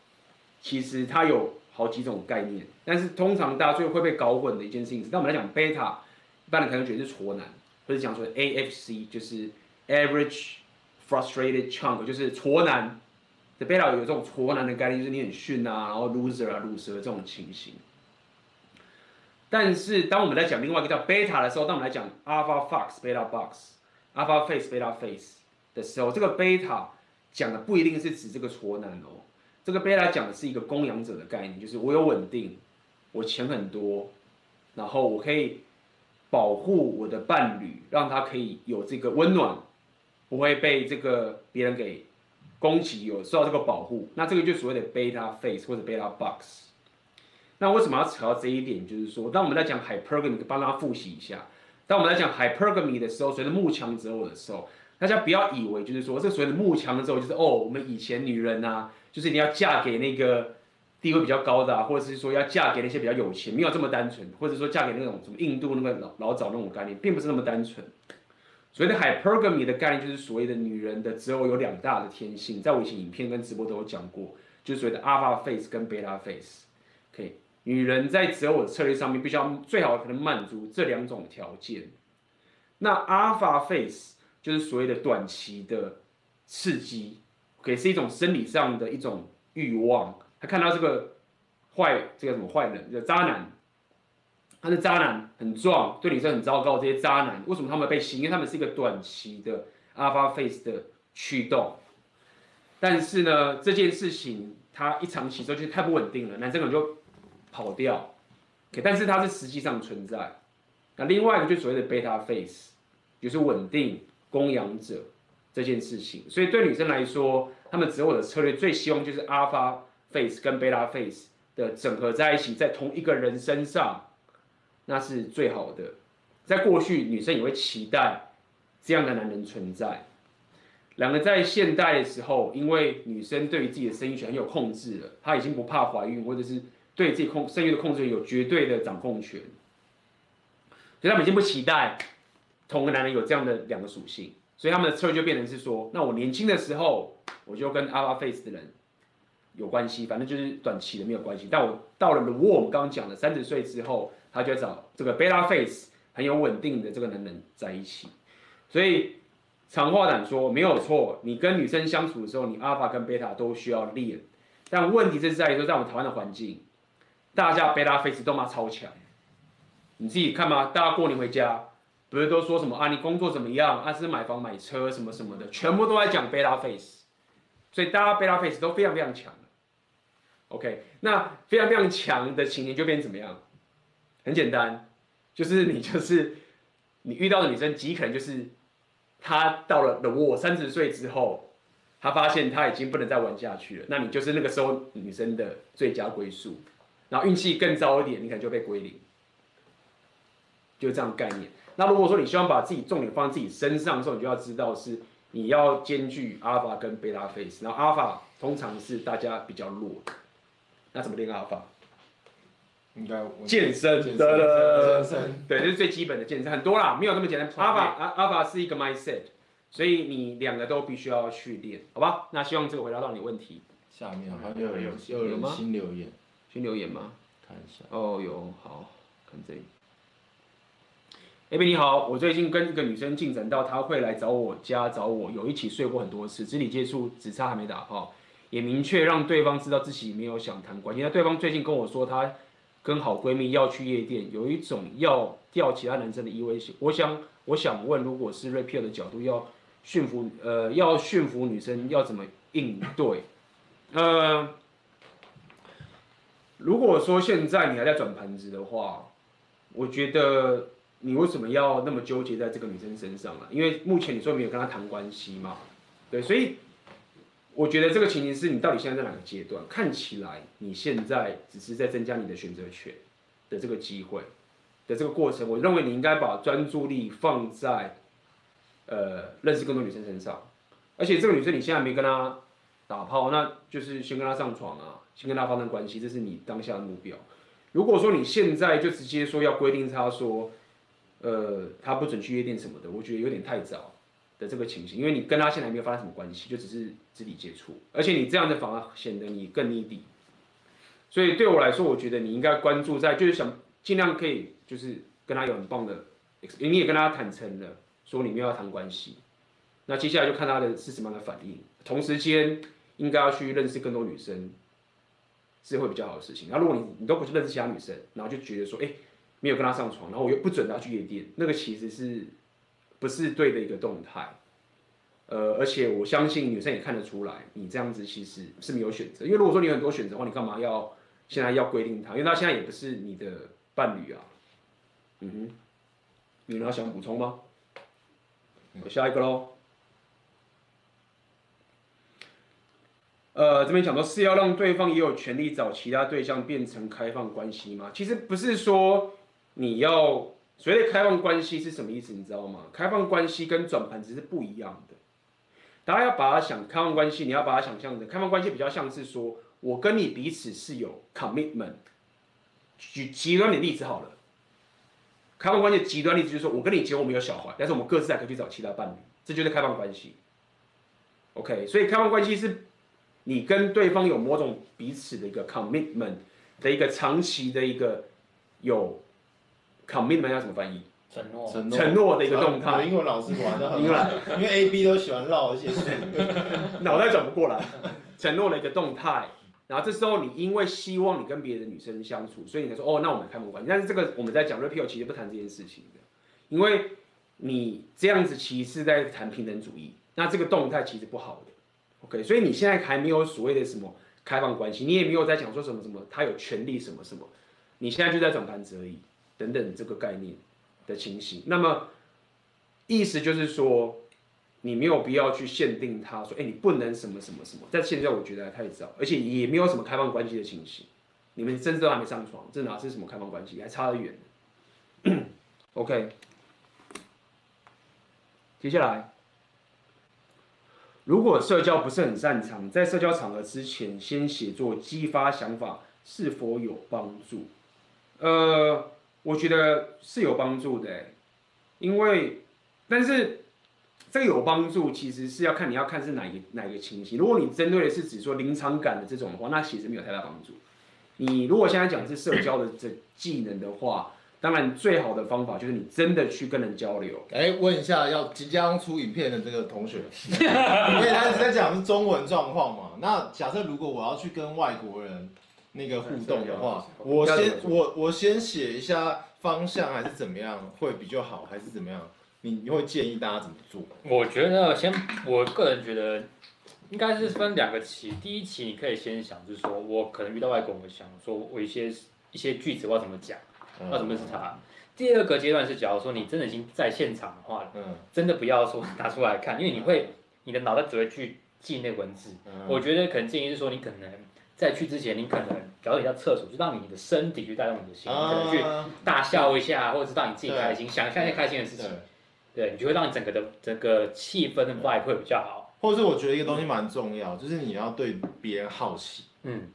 其实它有好几种概念，但是通常大家最后会被搞混的一件事情是，当我们来讲贝塔，一般人可能觉得是挫男，或者讲说 AFC 就是 Average frustrated chunk，就是挫男的 beta 有这种挫男的概念，就是你很逊啊，然后 loser 啊，loser 这种情形。但是当我们在讲另外一个叫 beta 的时候，当我们来讲 alpha fox beta box，alpha face beta face 的时候，这个 beta 讲的不一定是指这个挫男哦，这个 beta 讲的是一个供养者的概念，就是我有稳定，我钱很多，然后我可以保护我的伴侣，让他可以有这个温暖，不会被这个别人给攻击，有受到这个保护。那这个就所谓的 beta face 或者 beta box。那为什么要扯到这一点？就是说，当我们在讲 hypergamy，帮大家复习一下。当我们在讲 hypergamy 的时候，随着慕强择偶的时候，大家不要以为就是说，这所谓的慕强择偶就是哦，我们以前女人啊，就是你要嫁给那个地位比较高的啊，或者是说要嫁给那些比较有钱，没有这么单纯，或者说嫁给那种什么印度那个老老早那种概念，并不是那么单纯。所谓的 hypergamy 的概念，就是所谓的女人的择偶有两大的天性，在我以前影片跟直播都有讲过，就是所谓的 alpha face 跟 beta face，可以。女人在择偶的策略上面，必须要最好可能满足这两种条件。那 alpha face 就是所谓的短期的刺激，可以是一种生理上的一种欲望。他看到这个坏，这个什么坏人，叫渣男，他是渣男，很壮，对女生很糟糕。这些渣男为什么他们被吸引？因为他们是一个短期的 alpha face 的驱动。但是呢，这件事情他一长期之后就太不稳定了，男生可能就。跑掉，OK，但是它是实际上存在。那另外一个就所谓的 beta face，就是稳定供养者这件事情。所以对女生来说，她们择偶的策略最希望就是 alpha face 跟 beta face 的整合在一起，在同一个人身上，那是最好的。在过去，女生也会期待这样的男人存在。两个在现代的时候，因为女生对于自己的生育权很有控制了，她已经不怕怀孕或者是。对自己控生育的控制有绝对的掌控权，所以他们已经不期待同个男人有这样的两个属性，所以他们的策略就变成是说，那我年轻的时候我就跟 alpha face 的人有关系，反正就是短期的没有关系。但我到了 the wall，我们刚刚讲的三十岁之后，他就找这个 beta face 很有稳定的这个男人在一起。所以长话短说，没有错，你跟女生相处的时候，你 alpha 跟 beta 都需要练，但问题是在于说，在我们台湾的环境。大家贝拉 face 都嘛超强，你自己看嘛，大家过年回家，不是都说什么啊？你工作怎么样？啊，是买房买车什么什么的，全部都在讲贝拉 face，所以大家贝拉 face 都非常非常强。OK，那非常非常强的情形就变成怎么样？很简单，就是你就是你遇到的女生极可能就是她到了 the wall 三十岁之后，她发现她已经不能再玩下去了，那你就是那个时候女生的最佳归宿。然后运气更糟一点，你可能就被归零，就这样概念。那如果说你希望把自己重点放在自己身上的时候，你就要知道是你要兼具阿尔法跟 beta face。然后阿尔法通常是大家比较弱的，那怎么练 alpha？应该健身，健身，健身，对，这是最基本的健身，很多啦，没有那么简单。alpha alpha 是一个 mindset，所以你两个都必须要去练，好吧？那希望这个回答到你问题。下面好像又有又有人新留言。新留言吗？看一下。哦，哟，好，看这里。A B 你好，我最近跟一个女生进展到她会来找我家找我，有一起睡过很多次，肢体接触只差还没打炮，也明确让对方知道自己没有想谈关系。那对方最近跟我说，她跟好闺蜜要去夜店，有一种要钓其他男生的意味。我想，我想问，如果是 Red Pill 的角度，要驯服，呃，要驯服女生，要怎么应对？呃。如果说现在你还在转盘子的话，我觉得你为什么要那么纠结在这个女生身上呢？因为目前你说没有跟她谈关系嘛，对，所以我觉得这个情形是你到底现在在哪个阶段？看起来你现在只是在增加你的选择权的这个机会的这个过程，我认为你应该把专注力放在呃认识更多女生身上，而且这个女生你现在没跟她打炮，那就是先跟他上床啊。先跟他发生关系，这是你当下的目标。如果说你现在就直接说要规定他说，呃，他不准去夜店什么的，我觉得有点太早的这个情形，因为你跟他现在还没有发生什么关系，就只是肢体接触，而且你这样的反而显得你更 needy。所以对我来说，我觉得你应该关注在，就是想尽量可以，就是跟他有很棒的，你也跟他坦诚了，说你们要谈关系，那接下来就看他的是什么样的反应。同时间应该要去认识更多女生，是会比较好的事情。那如果你你都不去认识其他女生，然后就觉得说，哎，没有跟她上床，然后我又不准她去夜店，那个其实是不是对的一个动态。呃，而且我相信女生也看得出来，你这样子其实是没有选择。因为如果说你有很多选择的话，你干嘛要现在要规定她？因为她现在也不是你的伴侣啊。嗯哼，有人要想补充吗？我下一个喽。呃，这边讲说是要让对方也有权利找其他对象变成开放关系吗？其实不是说你要所谓的开放关系是什么意思，你知道吗？开放关系跟转盘子是不一样的。大家要把它想开放关系，你要把它想象的开放关系比较像是说我跟你彼此是有 commitment。举极端的例子好了。开放关系极端例子就是说，我跟你结婚，我们有小孩，但是我们各自还可以去找其他伴侣，这就是开放关系。OK，所以开放关系是，你跟对方有某种彼此的一个 commitment 的一个长期的一个有 commitment 要怎么翻译？承诺。承诺承诺的一个动态。英文老师玩的很好，因为 A B 都喜欢绕一些线，脑袋转不过来。承诺的一个动态。然后这时候你因为希望你跟别的女生相处，所以你才说哦，那我们开门关系。但是这个我们在讲 repeal 其实不谈这件事情的，因为你这样子其实是在谈平等主义，那这个动态其实不好的。OK，所以你现在还没有所谓的什么开放关系，你也没有在讲说什么什么他有权利什么什么，你现在就在转盘子而已，等等这个概念的情形。那么意思就是说。你没有必要去限定他说，哎，你不能什么什么什么。但现在我觉得还太早，而且也没有什么开放关系的情形。你们甚至都还没上床，这哪是什么开放关系？还差得远。OK，接下来，如果社交不是很擅长，在社交场合之前先写作激发想法，是否有帮助？呃，我觉得是有帮助的，因为，但是。这个有帮助，其实是要看你要看是哪一哪一个情形。如果你针对的是指说临场感的这种的话，那其实没有太大帮助。你如果现在讲是社交的这技能的话，当然最好的方法就是你真的去跟人交流。哎，问一下要即将出影片的这个同学，因为他在讲是中文状况嘛。那假设如果我要去跟外国人那个互动的话，我先我我先写一下方向还是怎么样会比较好，还是怎么样？你你会建议大家怎么做？我觉得先，我个人觉得应该是分两个期。第一期你可以先想，就是说我可能遇到外国人，我想说我一些一些句子我要怎么讲，要怎么认识他。第二个阶段是，假如说你真的已经在现场的话，嗯，真的不要说拿出来看，因为你会你的脑袋只会去记那文字。我觉得可能建议是说，你可能在去之前，你可能假如你到厕所，就让你的身体去带动你的心，可能去大笑一下，或者是让你自己开心，想象一些开心的事情。对，你就会让你整个的整个气氛的 vibe 会比较好。或者是我觉得一个东西蛮重要，嗯、就是你要对别人好奇。嗯，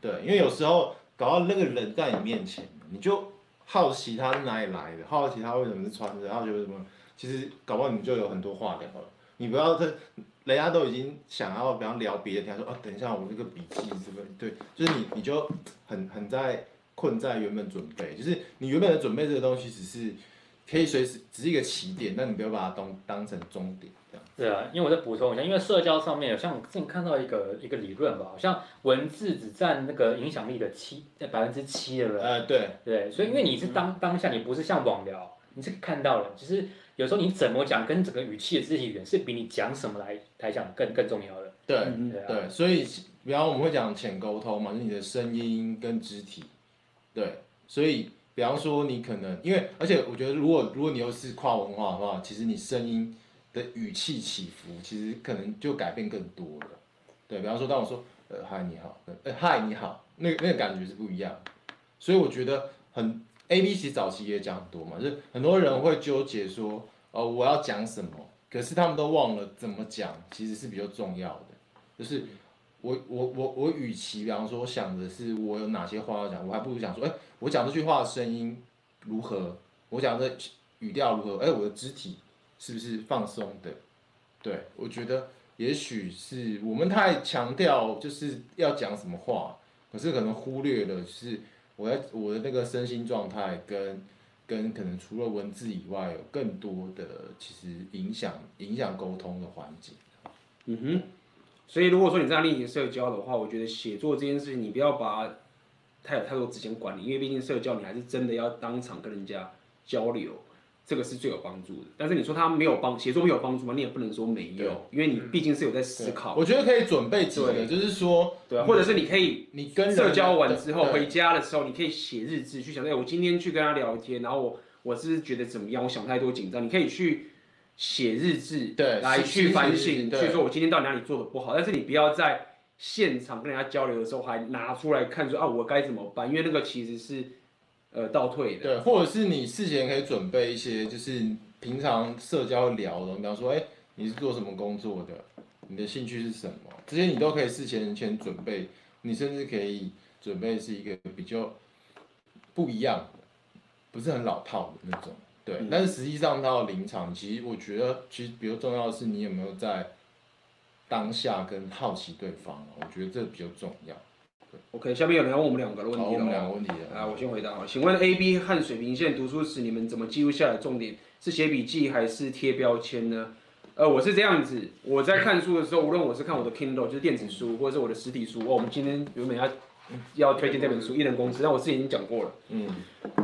对，因为有时候搞到那个人在你面前，你就好奇他是哪里来的，好奇他为什么是穿着，然后觉得什么，其实搞不好你就有很多话聊了。你不要他，人家都已经想要，比方聊别的，他说哦，等一下我那个笔记是不是？对，就是你你就很很在困在原本准备，就是你原本的准备这个东西只是。可以随时只是一个起点，但你不要把它当当成终点。对啊，因为我再补充一下，因为社交上面，像我之前看到一个一个理论吧，好像文字只占那个影响力的七在百分之七的人。呃，对对，所以因为你是当当下，你不是像网聊，你是看到了，其实有时候你怎么讲，跟整个语气的肢体语言是比你讲什么来来讲更更重要的。对对，对，所以比方我们会讲浅沟通嘛，就是你的声音跟肢体，对，所以。比方说，你可能因为，而且我觉得，如果如果你又是跨文化的话，其实你声音的语气起伏，其实可能就改变更多了。对，比方说，当我说呃嗨你好，呃嗨你好，那个那个感觉是不一样。所以我觉得很 A B C 早期也讲很多嘛，就是很多人会纠结说，呃我要讲什么，可是他们都忘了怎么讲，其实是比较重要的。就是我我我我与其比方说，我想的是我有哪些话要讲，我还不如想说，哎。我讲这句话的声音如何？我讲的语调如何？哎，我的肢体是不是放松的？对，我觉得也许是我们太强调就是要讲什么话，可是可能忽略了是我在我的那个身心状态跟跟可能除了文字以外，有更多的其实影响影响沟通的环境。嗯哼，所以如果说你在进行社交的话，我觉得写作这件事情，你不要把太有太多时间管理，因为毕竟社交你还是真的要当场跟人家交流。这个是最有帮助的，但是你说他没有帮写作没有帮助吗？你也不能说没有，因为你毕竟是有在思考。我觉得可以准备几个，就是说，对啊，或者是你可以，你跟社交完之后回家的时候，你可以写日志，去想，哎，我今天去跟他聊天，然后我我是觉得怎么样？我想太多紧张，你可以去写日志，对，来去反省，去说我今天到底哪里做的不好。但是你不要在现场跟人家交流的时候还拿出来看，说啊，我该怎么办？因为那个其实是。呃，倒退的。对，或者是你事前可以准备一些，就是平常社交聊的，比方说，哎、欸，你是做什么工作的？你的兴趣是什么？这些你都可以事前先准备。你甚至可以准备是一个比较不一样的，不是很老套的那种。对，嗯、但是实际上到临场，其实我觉得，其实比较重要的是你有没有在当下跟好奇对方。我觉得这比较重要。OK，下面有人要问我们两个的问题了。我们两个问题啊，我先回答啊。请问 A、B 和水平线读书时，你们怎么记录下来重点？是写笔记还是贴标签呢？呃，我是这样子，我在看书的时候，无论我是看我的 Kindle，就是电子书，或者是我的实体书。哦，我们今天原本要要推荐这本书《一人公司》，但我之前已经讲过了。嗯。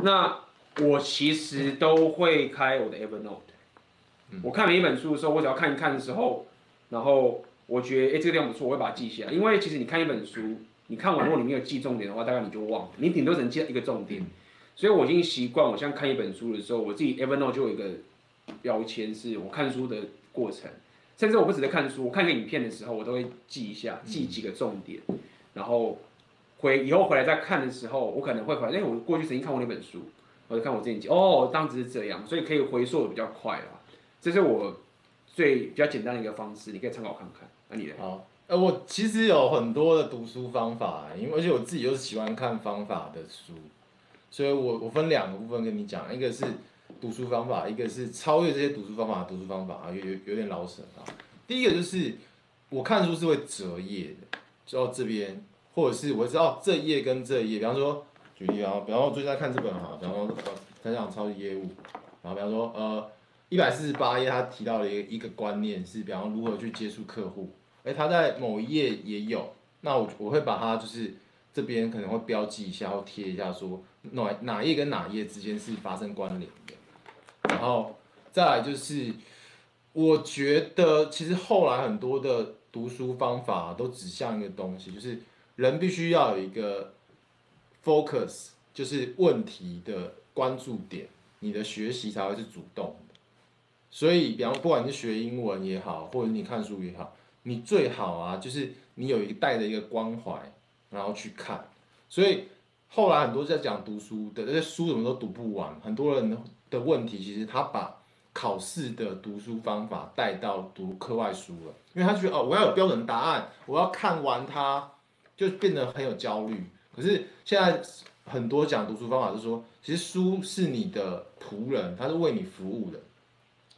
那我其实都会开我的 Evernote。我看每一本书的时候，我只要看一看的时候，然后我觉得哎、欸、这个地方不错，我会把它记下来。因为其实你看一本书。你看完，如果你没有记重点的话，大概你就忘了。你顶多只能记一个重点。所以我已经习惯，我像看一本书的时候，我自己 Evernote 就有一个标签，是我看书的过程。甚至我不只在看书，我看一个影片的时候，我都会记一下，记几个重点。然后回以后回来再看的时候，我可能会回来，哎，我过去曾经看过那本书，我就看我之前记，哦，当时是这样，所以可以回溯的比较快啦。这是我最比较简单的一个方式，你可以参考看看。那你呢？好。呃，我其实有很多的读书方法，因为而且我自己又是喜欢看方法的书，所以我我分两个部分跟你讲，一个是读书方法，一个是超越这些读书方法的读书方法啊，有有有点老舍啊。第一个就是我看书是会折页的，就到这边，或者是我知道这页跟这页，比方说举例啊，比方我最近在看这本哈，比方说在讲超级业务，然后比方说呃一百四十八页他提到了一个一个观念是，比方如何去接触客户。哎，他在某一页也有，那我我会把它就是这边可能会标记一下或贴一下，说哪哪页跟哪页之间是发生关联的。然后再来就是，我觉得其实后来很多的读书方法都指向一个东西，就是人必须要有一个 focus，就是问题的关注点，你的学习才会是主动的。所以，比方不管是学英文也好，或者你看书也好。你最好啊，就是你有一个带着一个关怀，然后去看。所以后来很多在讲读书的，这些书怎么都读不完。很多人的问题，其实他把考试的读书方法带到读课外书了，因为他觉得哦，我要有标准答案，我要看完它，就变得很有焦虑。可是现在很多讲读书方法是说，其实书是你的仆人，它是为你服务的。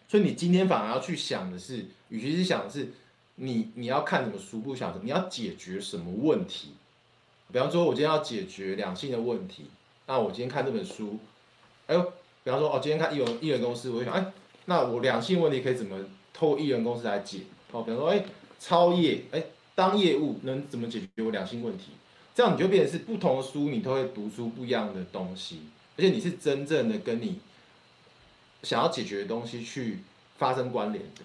所以你今天反而要去想的是，与其是想的是。你你要看什么书，不晓得你要解决什么问题？比方说，我今天要解决两性的问题，那我今天看这本书，哎呦，比方说，哦，今天看艺人艺人公司，我就想，哎，那我两性问题可以怎么透过艺人公司来解？哦，比方说，哎，超业，哎，当业务能怎么解决我两性问题？这样你就变成是不同的书，你都会读出不一样的东西，而且你是真正的跟你想要解决的东西去发生关联的。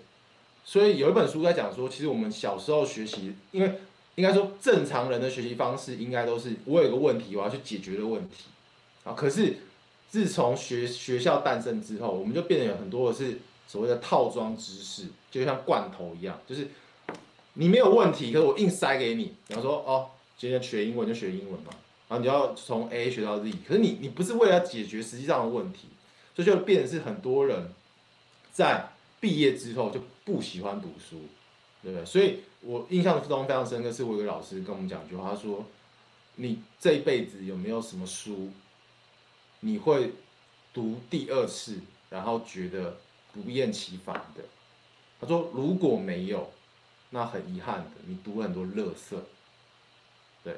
所以有一本书在讲说，其实我们小时候学习，因为应该说正常人的学习方式应该都是我有个问题，我要去解决的问题啊。可是自从学学校诞生之后，我们就变得有很多的是所谓的套装知识，就像罐头一样，就是你没有问题，可是我硬塞给你。比方说哦，今天学英文就学英文嘛，然后你要从 A 学到 Z，可是你你不是为了解决实际上的问题，所以就变成是很多人在毕业之后就。不喜欢读书，对不对？所以我印象中非常深刻，是我有个老师跟我们讲一句话，他说：“你这一辈子有没有什么书，你会读第二次，然后觉得不厌其烦的？”他说：“如果没有，那很遗憾的，你读了很多垃圾。”对，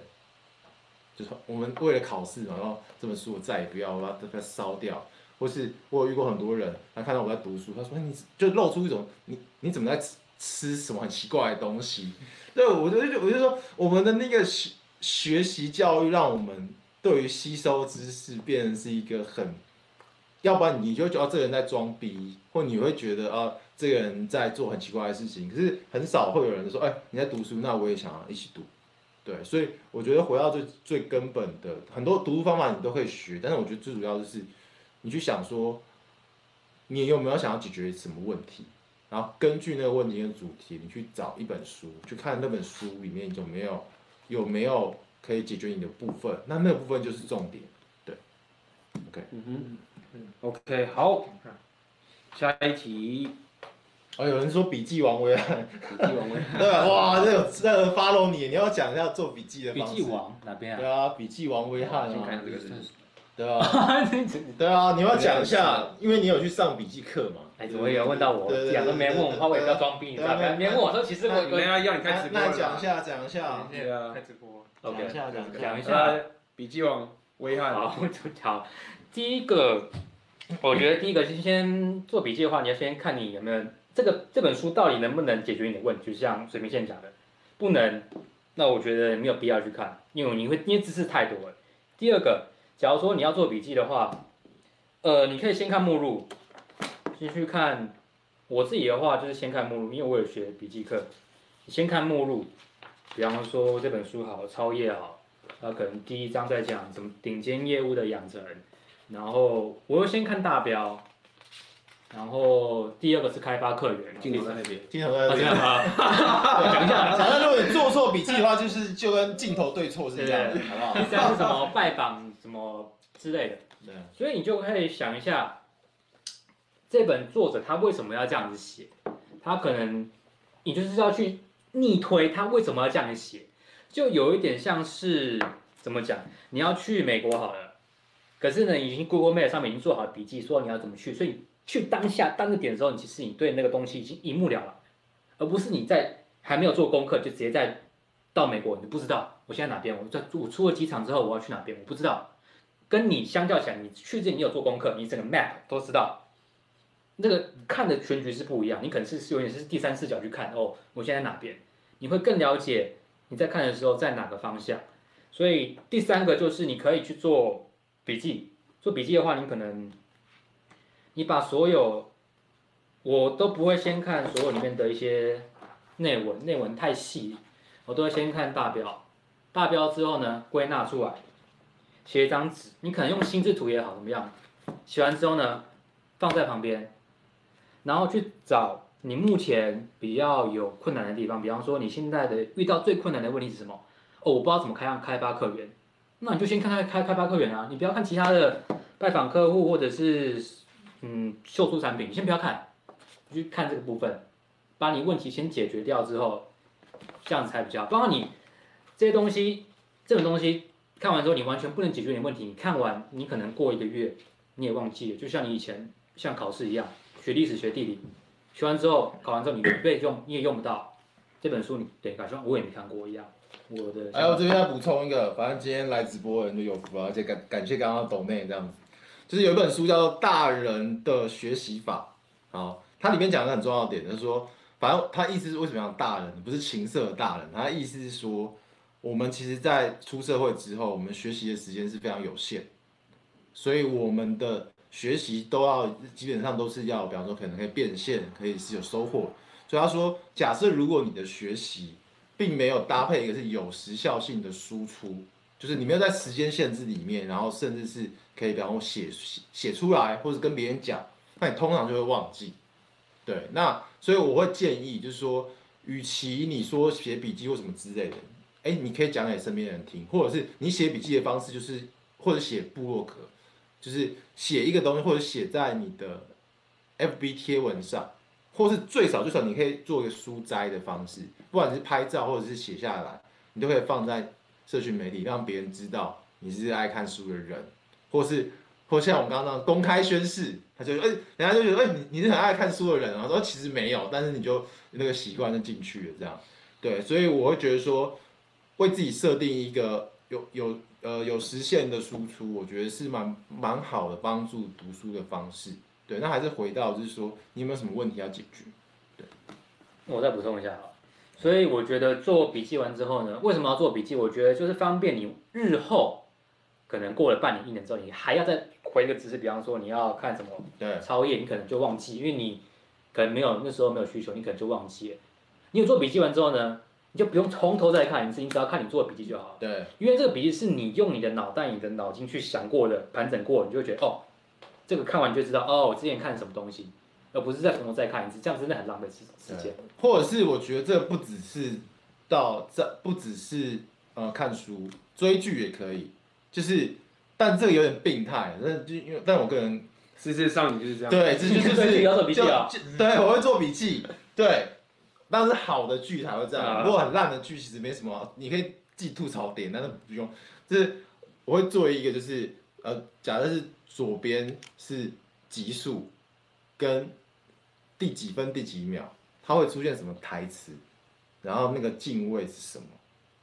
就是我们为了考试，然后这本书我再也不要，我把它烧掉。或是我有遇过很多人，他看到我在读书，他说你就露出一种你你怎么在吃吃什么很奇怪的东西？对，我就我就说我们的那个学学习教育，让我们对于吸收知识变成是一个很，要不然你就觉得这个人在装逼，或你会觉得啊这个人在做很奇怪的事情，可是很少会有人说，哎，你在读书，那我也想要一起读。对，所以我觉得回到最最根本的，很多读书方法你都可以学，但是我觉得最主要就是，你去想说，你有没有想要解决什么问题，然后根据那个问题的主题，你去找一本书，去看那本书里面有没有有没有可以解决你的部分，那那个部分就是重点。对，OK，嗯哼，嗯，OK，好，下一题。哦，有人说笔记王威翰，笔记王威翰，对吧？哇，这有这个 follow 你，你要讲一下做笔记的。笔记王哪边啊？对啊，笔记王威翰先看这个是，对啊，对啊，你要讲一下，因为你有去上笔记课嘛。哎，怎么有人问到我？讲都没问我，怕我也不要装逼，你知道吗？没问我说，其实我没有要你开直播。那讲一下，讲一下。对啊，开直播。讲一下，讲讲一下笔记王威翰。好，好，第一个，我觉得第一个是先做笔记的话，你要先看你有没有。这个这本书到底能不能解决你的问题？就像水平线讲的，不能，那我觉得没有必要去看，因为你会因为知识太多了。第二个，假如说你要做笔记的话，呃，你可以先看目录，先去看。我自己的话就是先看目录，因为我有学笔记课，先看目录。比方说这本书好，超业好，那可能第一章在讲什么顶尖业务的养成，然后我又先看大标。然后第二个是开发客源，镜头在那边，镜头在那边。讲一下，反正如果你做错笔记的话，就是就跟镜头对错是一样的，好不好？第三是什么拜访什么之类的。对。所以你就可以想一下，这本作者他为什么要这样子写？他可能你就是要去逆推他为什么要这样子写，就有一点像是怎么讲？你要去美国好了，可是呢，已经 Google Map 上面已经做好笔记，说你要怎么去，所以。去当下当个点的时候，你其实你对那个东西已经一目了然，而不是你在还没有做功课就直接在到美国，你不知道我现在哪边，我在我出了机场之后我要去哪边，我不知道。跟你相较起来，你去之前你有做功课，你整个 map 都知道。那个看的全局是不一样，你可能是有点是第三视角去看哦，我现在哪边，你会更了解你在看的时候在哪个方向。所以第三个就是你可以去做笔记，做笔记的话，你可能。你把所有，我都不会先看所有里面的一些内文，内文太细，我都会先看大标，大标之后呢，归纳出来，写一张纸，你可能用心智图也好，怎么样，写完之后呢，放在旁边，然后去找你目前比较有困难的地方，比方说你现在的遇到最困难的问题是什么？哦，我不知道怎么开开发客源，那你就先看看开开发客源啊，你不要看其他的拜访客户或者是。嗯，秀出产品，你先不要看，你去看这个部分，把你问题先解决掉之后，这样才比较。包括你这些东西，这种东西看完之后，你完全不能解决你的问题。你看完，你可能过一个月你也忘记了，就像你以前像考试一样，学历史、学地理，学完之后考完之后你不会用，你也用不到这本书，你对，感觉我也没看过一样。我的，还有这边要补充一个，反正今天来直播的人就有福了，而且感感谢刚刚抖内这样子。就是有一本书叫做《大人的学习法》，好，它里面讲的很重要的点，就是说，反正他意思是为什么要大人，不是情色的大人，他的意思是说，我们其实，在出社会之后，我们学习的时间是非常有限，所以我们的学习都要基本上都是要，比方说可能可以变现，可以是有收获。所以他说，假设如果你的学习并没有搭配一个是有时效性的输出，就是你没有在时间限制里面，然后甚至是。可以，比方说写写出来，或者跟别人讲，那你通常就会忘记。对，那所以我会建议，就是说，与其你说写笔记或什么之类的，哎，你可以讲给身边人听，或者是你写笔记的方式就是，或者写部落格，就是写一个东西，或者写在你的 FB 贴文上，或是最少最少你可以做一个书摘的方式，不管是拍照或者是写下来，你都可以放在社群媒体，让别人知道你是爱看书的人。或是，或像我们刚刚那样公开宣誓，他就哎、人家就觉得哎、你你是很爱看书的人啊，说其实没有，但是你就那个习惯就进去了，这样，对，所以我会觉得说，为自己设定一个有有呃有实现的输出，我觉得是蛮蛮好的帮助读书的方式。对，那还是回到就是说，你有没有什么问题要解决？对，我再补充一下啊，所以我觉得做笔记完之后呢，为什么要做笔记？我觉得就是方便你日后可能过了半年、一年之后，你还要再回一个知识，比方说你要看什么对抄页，你可能就忘记，因为你可能没有那时候没有需求，你可能就忘记了。你有做笔记完之后呢，你就不用从头再看一次，你只要看你做的笔记就好了。对，因为这个笔记是你用你的脑袋、你的脑筋去想过的、盘整过，你就会觉得哦，这个看完就知道哦，我之前看什么东西，而不是再从头再看一次，这样真的很浪费时时间。或者是我觉得这不只是到这，不只是呃看书、追剧也可以，就是，但这个有点病态，那就因为但我个人事实上你就是这样，对，这就是 要做笔记啊，对，我会做笔记，对。但是好的剧才会这样，如果很烂的剧，其实没什么，你可以记吐槽点，但是不用。就是我会做一个，就是呃，假设是左边是集数，跟第几分第几秒，它会出现什么台词，然后那个镜位是什么，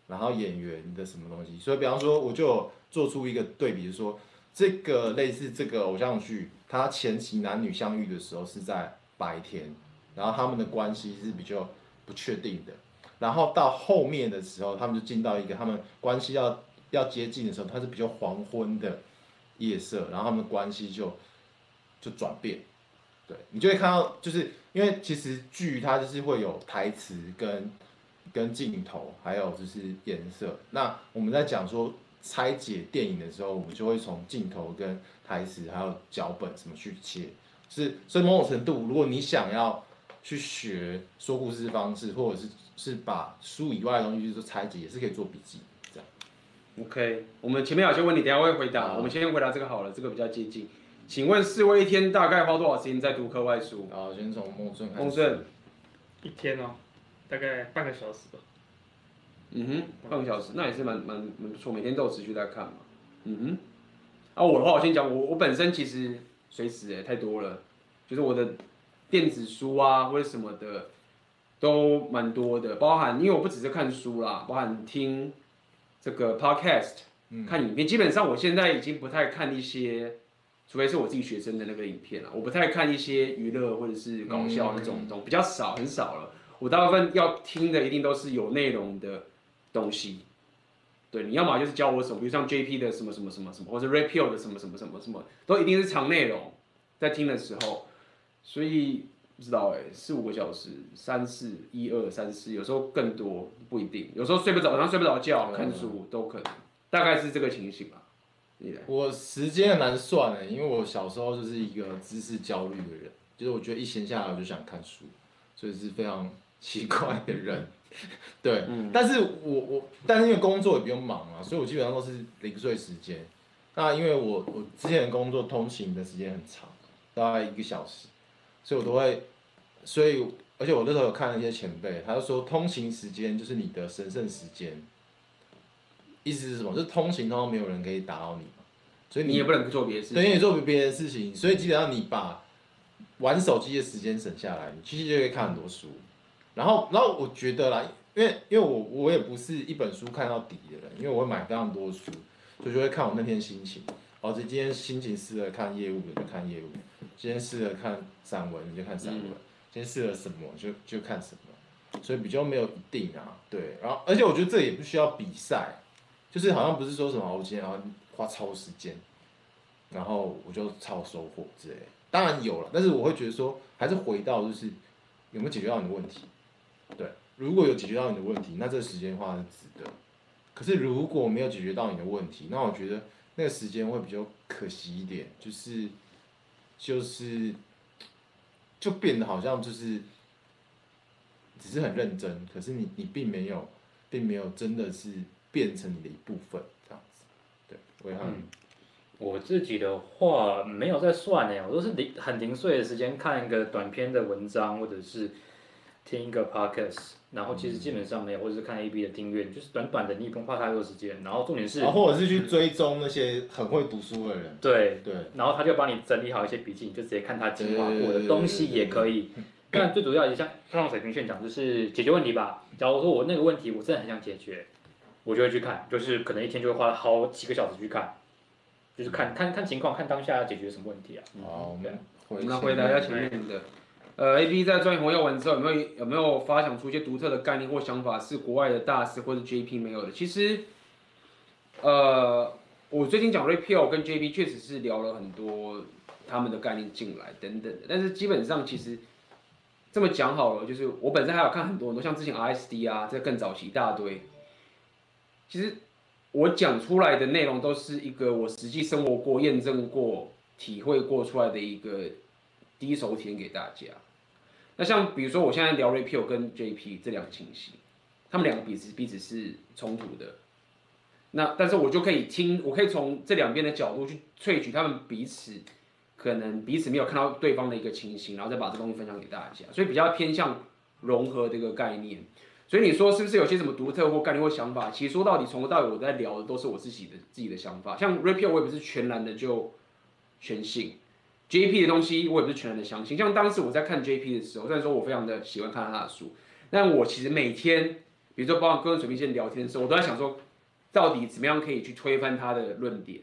然后演员的什么东西。所以比方说，我就做出一个对比，就说这个类似这个偶像剧，它前期男女相遇的时候是在白天。然后他们的关系是比较不确定的，然后到后面的时候，他们就进到一个他们关系要要接近的时候，它是比较黄昏的夜色，然后他们的关系就就转变，对，你就会看到，就是因为其实剧它就是会有台词跟跟镜头，还有就是颜色。那我们在讲说拆解电影的时候，我们就会从镜头跟台词还有脚本什么去切，是所以某种程度，如果你想要去学说故事方式，或者是是把书以外的东西去做拆解，也是可以做笔记这样。OK，我们前面有些问题，等下会回答。我们先回答这个好了，这个比较接近。请问四位一天大概花多少时间在读课外书？好，先从孟顺开始。孟顺，一天哦，大概半个小时吧。嗯哼，半个小时，那也是蛮蛮蛮不错，每天都有持续在看嘛。嗯哼。啊，我的话我先讲，我我本身其实随时哎太多了，就是我的。电子书啊，或者什么的，都蛮多的，包含因为我不只是看书啦，包含听这个 podcast，看影片。基本上我现在已经不太看一些，除非是我自己学生的那个影片了，我不太看一些娱乐或者是搞笑那种东西，比较少，很少了。我大部分要听的一定都是有内容的东西。对，你要么就是教我什么，比如像 JP 的什么什么什么什么，或者 Rapio 的什么什么什么什么，都一定是长内容，在听的时候。所以不知道哎、欸，四五个小时，三四一二三四，有时候更多不一定，有时候睡不着，晚上睡不着觉，看书都可能，大概是这个情形吧。我时间很难算哎，因为我小时候就是一个知识焦虑的人，就是我觉得一闲下来我就想看书，所以是非常奇怪的人。对，嗯、但是我我，但是因为工作也比较忙嘛，所以我基本上都是零碎时间。那因为我我之前的工作通勤的时间很长，大概一个小时。所以我都会，所以而且我那时候有看了一些前辈，他就说通勤时间就是你的神圣时间。意思是什么？就是通勤通常没有人可以打扰你嘛，所以你，你也不能做别的事情。等于你做别的事情，所以基本上你把玩手机的时间省下来，你其实就可以看很多书。然后，然后我觉得啦，因为因为我我也不是一本书看到底的人，因为我会买非常多书，所以就会看我那天心情。哦，这今天心情适合看业务的就看业务。今天适合看散文，你就看散文；嗯、今天适合什么，就就看什么。所以比较没有一定啊，对。然后，而且我觉得这也不需要比赛，就是好像不是说什么我今天要花超时间，然后我就超收获之类。当然有了，但是我会觉得说，还是回到就是有没有解决到你的问题。对，如果有解决到你的问题，那这时间花是值得。可是如果没有解决到你的问题，那我觉得那个时间会比较可惜一点，就是。就是，就变得好像就是，只是很认真，可是你你并没有，并没有真的是变成你的一部分这样子，对，我看、嗯，我自己的话没有在算呢，我都是零很零碎的时间看一个短篇的文章，或者是听一个 podcast。然后其实基本上没有，或者是看 A B 的订阅，就是短短的，你也不用花太多时间。然后重点是，或者是去追踪那些很会读书的人。对对。然后他就帮你整理好一些笔记，你就直接看他精华过的东西也可以。但最主要也像刚刚水平线讲，就是解决问题吧。假如说我那个问题我真的很想解决，我就会去看，就是可能一天就会花好几个小时去看，就是看看看情况，看当下要解决什么问题啊。哦，对。我们来回答一下前面的。呃，A B 在专业红药丸之后，有没有有没有发想出一些独特的概念或想法，是国外的大师或者 J P 没有的？其实，呃，我最近讲 Repeal 跟 J P 确实是聊了很多他们的概念进来等等的，但是基本上其实这么讲好了，就是我本身还有看很多很多，像之前 R S D 啊，这更早期一大堆。其实我讲出来的内容都是一个我实际生活过、验证过、体会过出来的一个第一手体验给大家。那像比如说，我现在聊 Repeal 跟 JP 这两个情形，他们两个彼此彼此是冲突的。那但是我就可以听，我可以从这两边的角度去萃取他们彼此可能彼此没有看到对方的一个情形，然后再把这东西分享给大家。所以比较偏向融合的一个概念。所以你说是不是有些什么独特或概念或想法？其实说到底，从头到尾我在聊的都是我自己的自己的想法。像 Repeal 我也不是全然的就全信。JP 的东西我也不是全然的相信，像当时我在看 JP 的时候，虽然说我非常的喜欢看他的书，但我其实每天，比如说包括跟水平线聊天的时候，我都在想说，到底怎么样可以去推翻他的论点。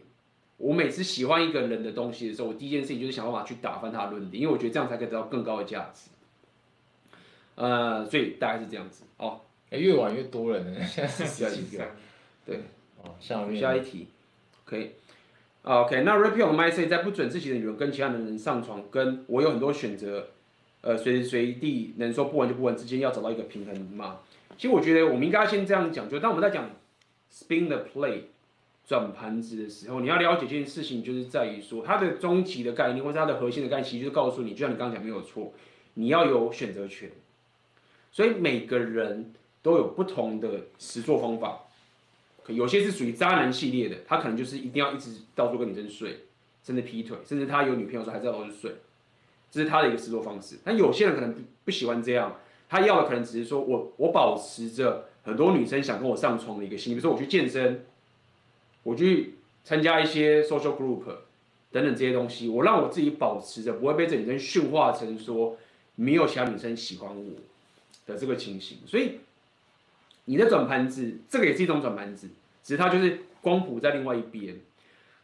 我每次喜欢一个人的东西的时候，我第一件事情就是想办法去打翻他的论点，因为我觉得这样才可以得到更高的价值。呃，所以大概是这样子哦。哎，越玩越多人呢，现在是十几个。对，哦，下面下一题，可以。OK，那 Repeal 的 mindset 在不准自己的女人跟其他男人上床，跟我有很多选择，呃，随时随地能说不玩就不玩之间，要找到一个平衡嘛？其实我觉得我们应该要先这样讲，就当我们在讲 spin the plate 转盘子的时候，你要了解这件事情，就是在于说它的终极的概念，或者它的核心的概念，其实就是告诉你，就像你刚刚讲没有错，你要有选择权。所以每个人都有不同的实作方法。有些是属于渣男系列的，他可能就是一定要一直到处跟女生睡，甚至劈腿，甚至他有女朋友时候还在到处睡，这是他的一个实作方式。但有些人可能不不喜欢这样，他要的可能只是说我我保持着很多女生想跟我上床的一个心，比如说我去健身，我去参加一些 social group 等等这些东西，我让我自己保持着不会被这女生驯化成说没有其他女生喜欢我的这个情形。所以你的转盘子，这个也是一种转盘子。只是它就是光谱在另外一边，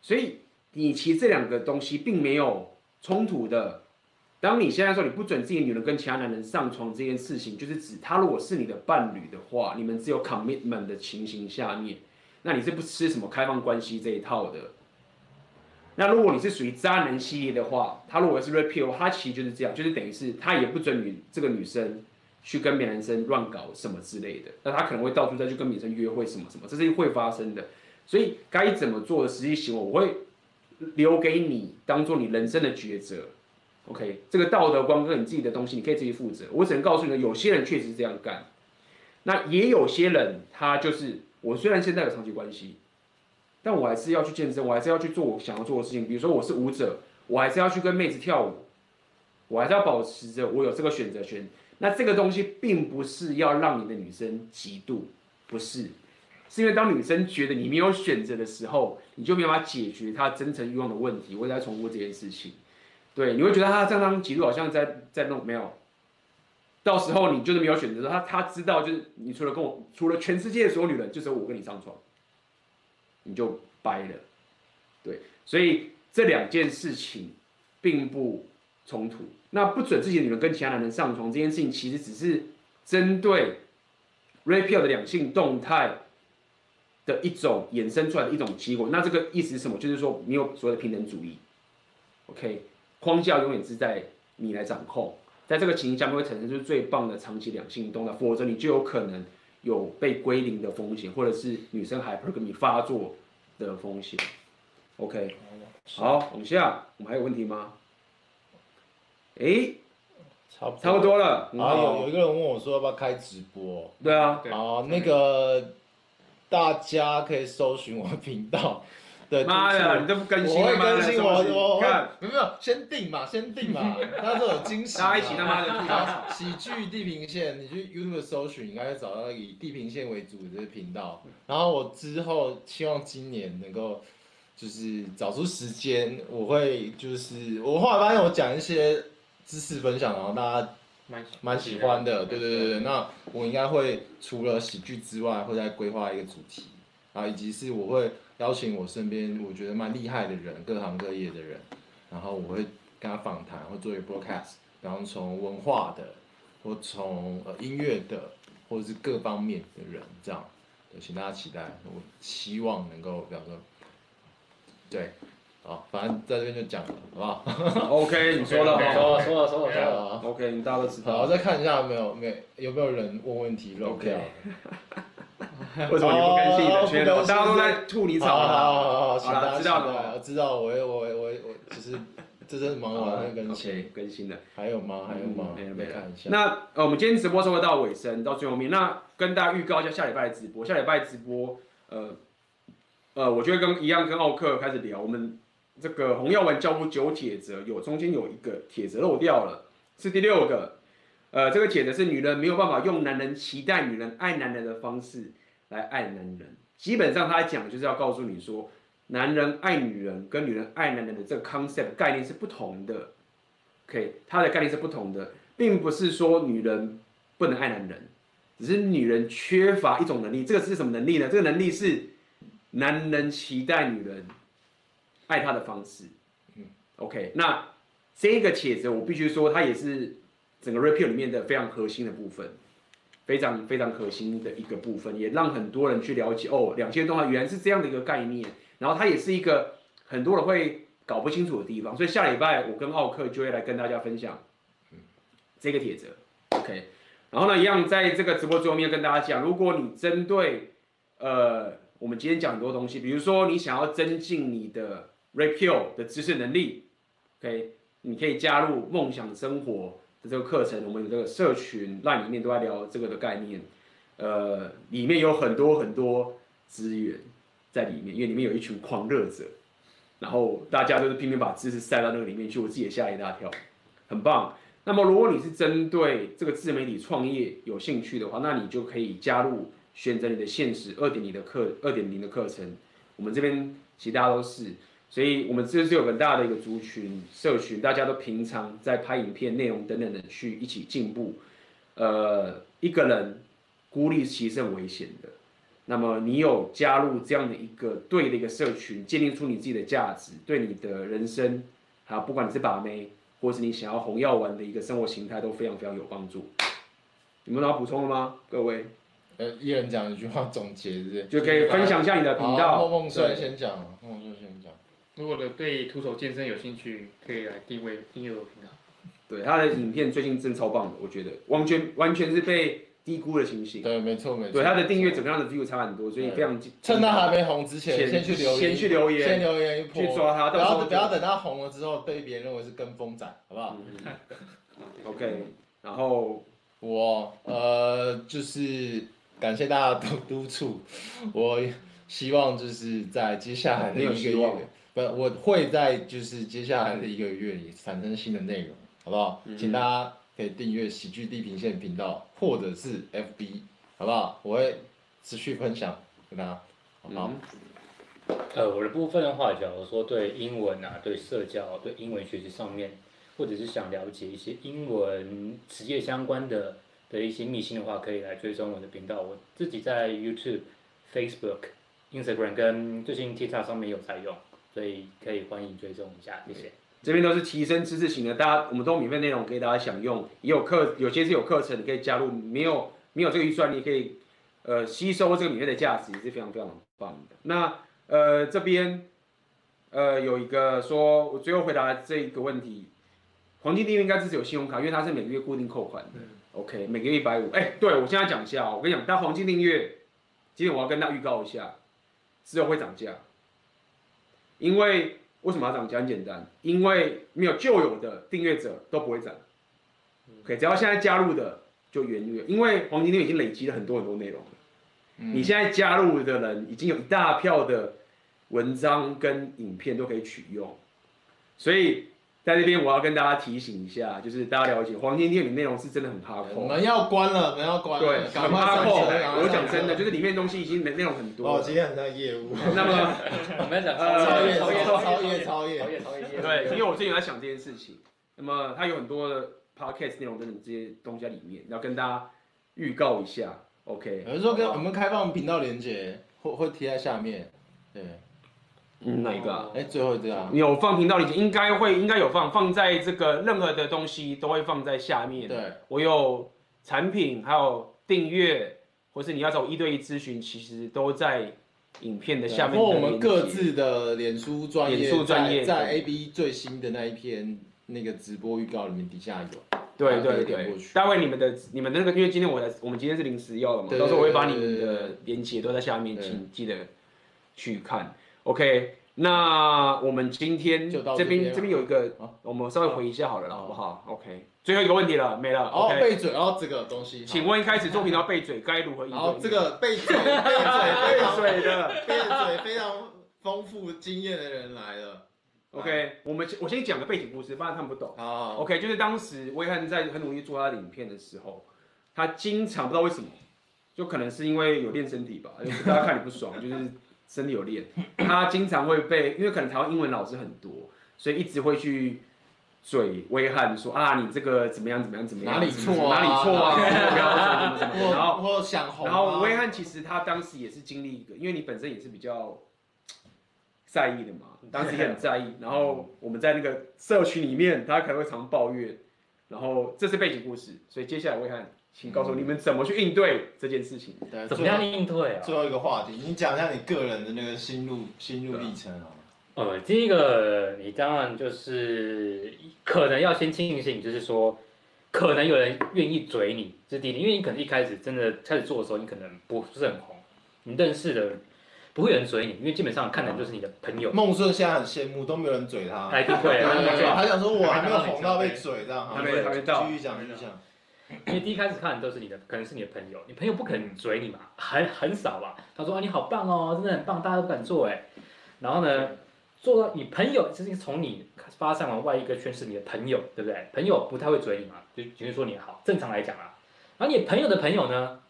所以你其实这两个东西并没有冲突的。当你现在说你不准自己女人跟其他男人上床这件事情，就是指他如果是你的伴侣的话，你们只有 commitment 的情形下面，那你是不吃什么开放关系这一套的。那如果你是属于渣男系列的话，他如果是 repeal，他其实就是这样，就是等于是他也不准女这个女生。去跟别的男生乱搞什么之类的，那他可能会到处再去跟女生约会什么什么，这是会发生的。所以该怎么做的实际行为，我会留给你当做你人生的抉择。OK，这个道德观跟你自己的东西，你可以自己负责。我只能告诉你，有些人确实是这样干，那也有些人他就是，我虽然现在有长期关系，但我还是要去健身，我还是要去做我想要做的事情。比如说我是舞者，我还是要去跟妹子跳舞，我还是要保持着我有这个选择权。那这个东西并不是要让你的女生嫉妒，不是，是因为当女生觉得你没有选择的时候，你就没有办法解决她真诚欲望的问题。我在重复这件事情，对，你会觉得她这样当嫉妒好像在在弄没有，到时候你就是没有选择，她她知道就是你除了跟我，除了全世界的所有女人，就只有我跟你上床，你就掰了，对，所以这两件事情并不冲突。那不准自己的女人跟其他男人上床这件事情，其实只是针对 Repeal 的两性动态的一种衍生出来的一种结果。那这个意思是什么？就是说你有所谓的平等主义，OK，框架永远是在你来掌控，在这个情形下面会产生就是最棒的长期两性动态，否则你就有可能有被归零的风险，或者是女生 hypergamy 发作的风险。OK，好，往下，我们还有问题吗？哎，差不差不多了。然后有有一个人问我说要不要开直播？对啊。好，那个大家可以搜寻我的频道。对。妈呀，你都不更新？我会更新，我我看。没有没有，先定嘛，先定嘛。他说有惊喜。大家一起他妈的。喜剧地平线，你去 YouTube 搜寻，应该会找到以地平线为主的这个频道。然后我之后希望今年能够就是找出时间，我会就是我后来发现我讲一些。知识分享，然后大家蛮蛮喜欢的，对对对对。那我应该会除了喜剧之外，会再规划一个主题，然后以及是我会邀请我身边我觉得蛮厉害的人，各行各业的人，然后我会跟他访谈，会做一个 broadcast，然后从文化的，或从呃音乐的，或者是各方面的人这样，对，请大家期待。我希望能够，比方说，对。好，反正在这边就讲了，好不好？OK，你说了，说了，说了，说了，OK，你大家都知道。好，我再看一下有没有没有没有人问问题漏掉。为什么你不更新的？大家都在吐你槽。好好好，好了，知道了，我知道，我我我我我，其实这是忙完会更新更新的。还有吗？还有吗？没没看一下。那呃，我们今天直播稍微到尾声，到最后面，那跟大家预告一下下礼拜的直播。下礼拜直播，呃呃，我觉得跟一样跟奥克开始聊我们。这个红药丸教父九铁则有中间有一个铁则漏掉了，是第六个。呃，这个铁则是女人没有办法用男人期待女人爱男人的方式来爱男人。基本上他讲就是要告诉你说，男人爱女人跟女人爱男人的这个 concept 概念是不同的。OK，他的概念是不同的，并不是说女人不能爱男人，只是女人缺乏一种能力。这个是什么能力呢？这个能力是男人期待女人。爱他的方式，嗯，OK，那这个帖子我必须说，它也是整个 Red Pill 里面的非常核心的部分，非常非常核心的一个部分，也让很多人去了解哦，两千动画原来是这样的一个概念，然后它也是一个很多人会搞不清楚的地方，所以下礼拜我跟奥克就会来跟大家分享这个帖子，OK，然后呢，一样在这个直播桌面跟大家讲，如果你针对呃我们今天讲很多东西，比如说你想要增进你的 Rapio 的知识能力，OK，你可以加入梦想生活的这个课程，我们有这个社群，那里面都在聊这个的概念，呃，里面有很多很多资源在里面，因为里面有一群狂热者，然后大家都是拼命把知识塞到那个里面去，我自己也吓一大跳，很棒。那么如果你是针对这个自媒体创业有兴趣的话，那你就可以加入选择你的现实二点零的课二点零的课程，我们这边其他都是。所以，我们这是有很大的一个族群社群，大家都平常在拍影片、内容等等的去一起进步。呃，一个人孤立其实是很危险的。那么，你有加入这样的一个对的一个社群，建立出你自己的价值，对你的人生，还有不管你是把妹，或是你想要红药丸的一个生活形态，都非常非常有帮助。你们有要补充了吗？各位？呃，一人讲一句话总结，是不是？就可以分享一下你的频道。梦梦帅先讲，梦梦帅先讲。如果的对徒手健身有兴趣，可以来定位订阅我频道。对他的影片最近真超棒的，我觉得完全完全是被低估的情形。对，没错没错。对他的订阅怎么样的 view 差很多，所以非常趁他还没红之前，先去留言，先去留言，先留言一波，去抓他。不要不要等他红了之后被别人认为是跟风仔，好不好？OK，然后我呃就是感谢大家的督促，我希望就是在接下来的一个月。不，我会在就是接下来的一个月里产生新的内容，好不好？请大家可以订阅喜剧地平线频道，或者是 FB，好不好？我会持续分享跟大家，好不好？呃，我的部分的话，假如说对英文啊、对社交、对英文学习上面，或者是想了解一些英文职业相关的的一些秘辛的话，可以来追踪我的频道。我自己在 YouTube、Facebook、Instagram 跟最近 TikTok 上面有在用。所以可以欢迎追踪一下，谢谢。这边都是提升知识型的，大家我们都有免费内容给大家享用，也有课，有些是有课程，你可以加入。没有没有这个预算，你可以呃吸收这个免费的价值，也是非常非常棒的。那呃这边呃有一个说，我最后回答这个问题，黄金订阅应该支持有信用卡，因为它是每个月固定扣款的。嗯、OK，每个月一百五。哎，对我现在讲一下，我跟你讲，但黄金订阅，今天我要跟大家预告一下，之后会涨价。因为为什么要涨价？很简单，因为没有旧有的订阅者都不会涨。OK，只要现在加入的就原价，因为黄金订阅已经累积了很多很多内容了。嗯、你现在加入的人已经有一大票的文章跟影片都可以取用，所以。在这边我要跟大家提醒一下，就是大家了解黄金电影内容是真的很哈扣。门要关了，门要关了。对，很哈扣。我讲真的，就是里面东西已经内容很多。哦，今天很像业务。那么 我们要讲超越超越超越超越超越。对，因为我最近在想这件事情。那么它有很多的 podcast 内容等等这些东西在里面，要跟大家预告一下。OK，有人说跟我们开放频道连接，会会贴在下面。对，嗯，哪一个啊？哎，最后这样。你有放频道连接，应该会应该有放，放在这个任何的东西都会放在下面。对，我有产品，还有订阅，或是你要找一对一咨询，其实都在影片的下面。或我们各自的脸书专业，脸书专业在 AB 最新的那一篇那个直播预告里面底下有。对对对，待会你们的你们的那个，因为今天我的我们今天是临时要的嘛，到时候我会把你们的连接都在下面，请记得去看。OK，那我们今天就到这边这边有一个，我们稍微回一下好了，好不好？OK，最后一个问题了，没了。哦，背嘴，哦，这个东西，请问一开始做频道背嘴该如何应对？好，这个背嘴 背嘴背嘴的背嘴非常丰富经验的人来了。OK，我们我先讲个背景故事，不然他们不懂。好，OK，就是当时威汉在很努力做他的影片的时候，他经常不知道为什么，就可能是因为有练身体吧，大家看你不爽，就是身体有练，他经常会被，因为可能台湾英文老师很多，所以一直会去嘴威汉说啊，你这个怎么样怎么样怎么样，哪里错啊，哪里错啊，不要什么什么，然后我想红，然后威汉其实他当时也是经历一个，因为你本身也是比较。在意的嘛，当时也很在意。然后我们在那个社群里面，他可能会常抱怨。然后这是背景故事，所以接下来我看，请告诉你们怎么去应对这件事情。怎么样应对啊？最后一个话题，你讲一下你个人的那个心路心路历程啊。呃，第一个你当然就是可能要先庆幸，就是说可能有人愿意追你，这是第一点，因为你可能一开始真的开始做的时候，你可能不是很红，你认识的。不会有人追你，因为基本上看的就是你的朋友。孟顺现在很羡慕，都没有人追他。他一定会，他想说我还没有红到被追这样。还没，还没到。继续讲，继续讲。因为第一开始看的都是你的，可能是你的朋友，你朋友不可能追你嘛，很很少吧。他说啊，你好棒哦，真的很棒，大家都不敢做哎。然后呢，做到你朋友，其实从你发散往外一个圈是你的朋友，对不对？朋友不太会追你嘛，就只是说你好，正常来讲啊。然后你朋友的朋友呢，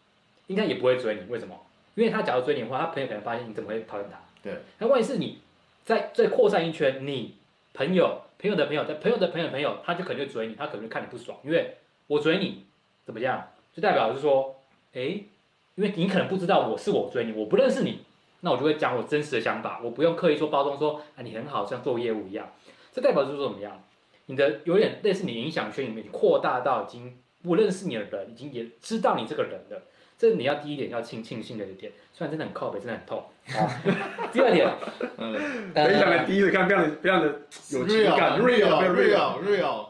应该也不会追你，为什么？因为他假如追你的话，他朋友可能发现你怎么会讨厌他？对。那万一是你再再扩散一圈，你朋友朋友的朋友的朋友的朋友的朋友，他就可能就追你，他可能就看你不爽，因为我追你怎么样，就代表是说，哎，因为你可能不知道我是我追你，我不认识你，那我就会讲我真实的想法，我不用刻意说包装说啊你很好，像做业务一样，这代表就是说怎么样？你的有点类似你影响圈里面扩大到已经不认识你的人，已经也知道你这个人了。这你要第一点要庆庆幸的一点，虽然真的很靠北，真的很痛。第二点，嗯，非常的第一次看，非常的非常的有情感，real，real，real。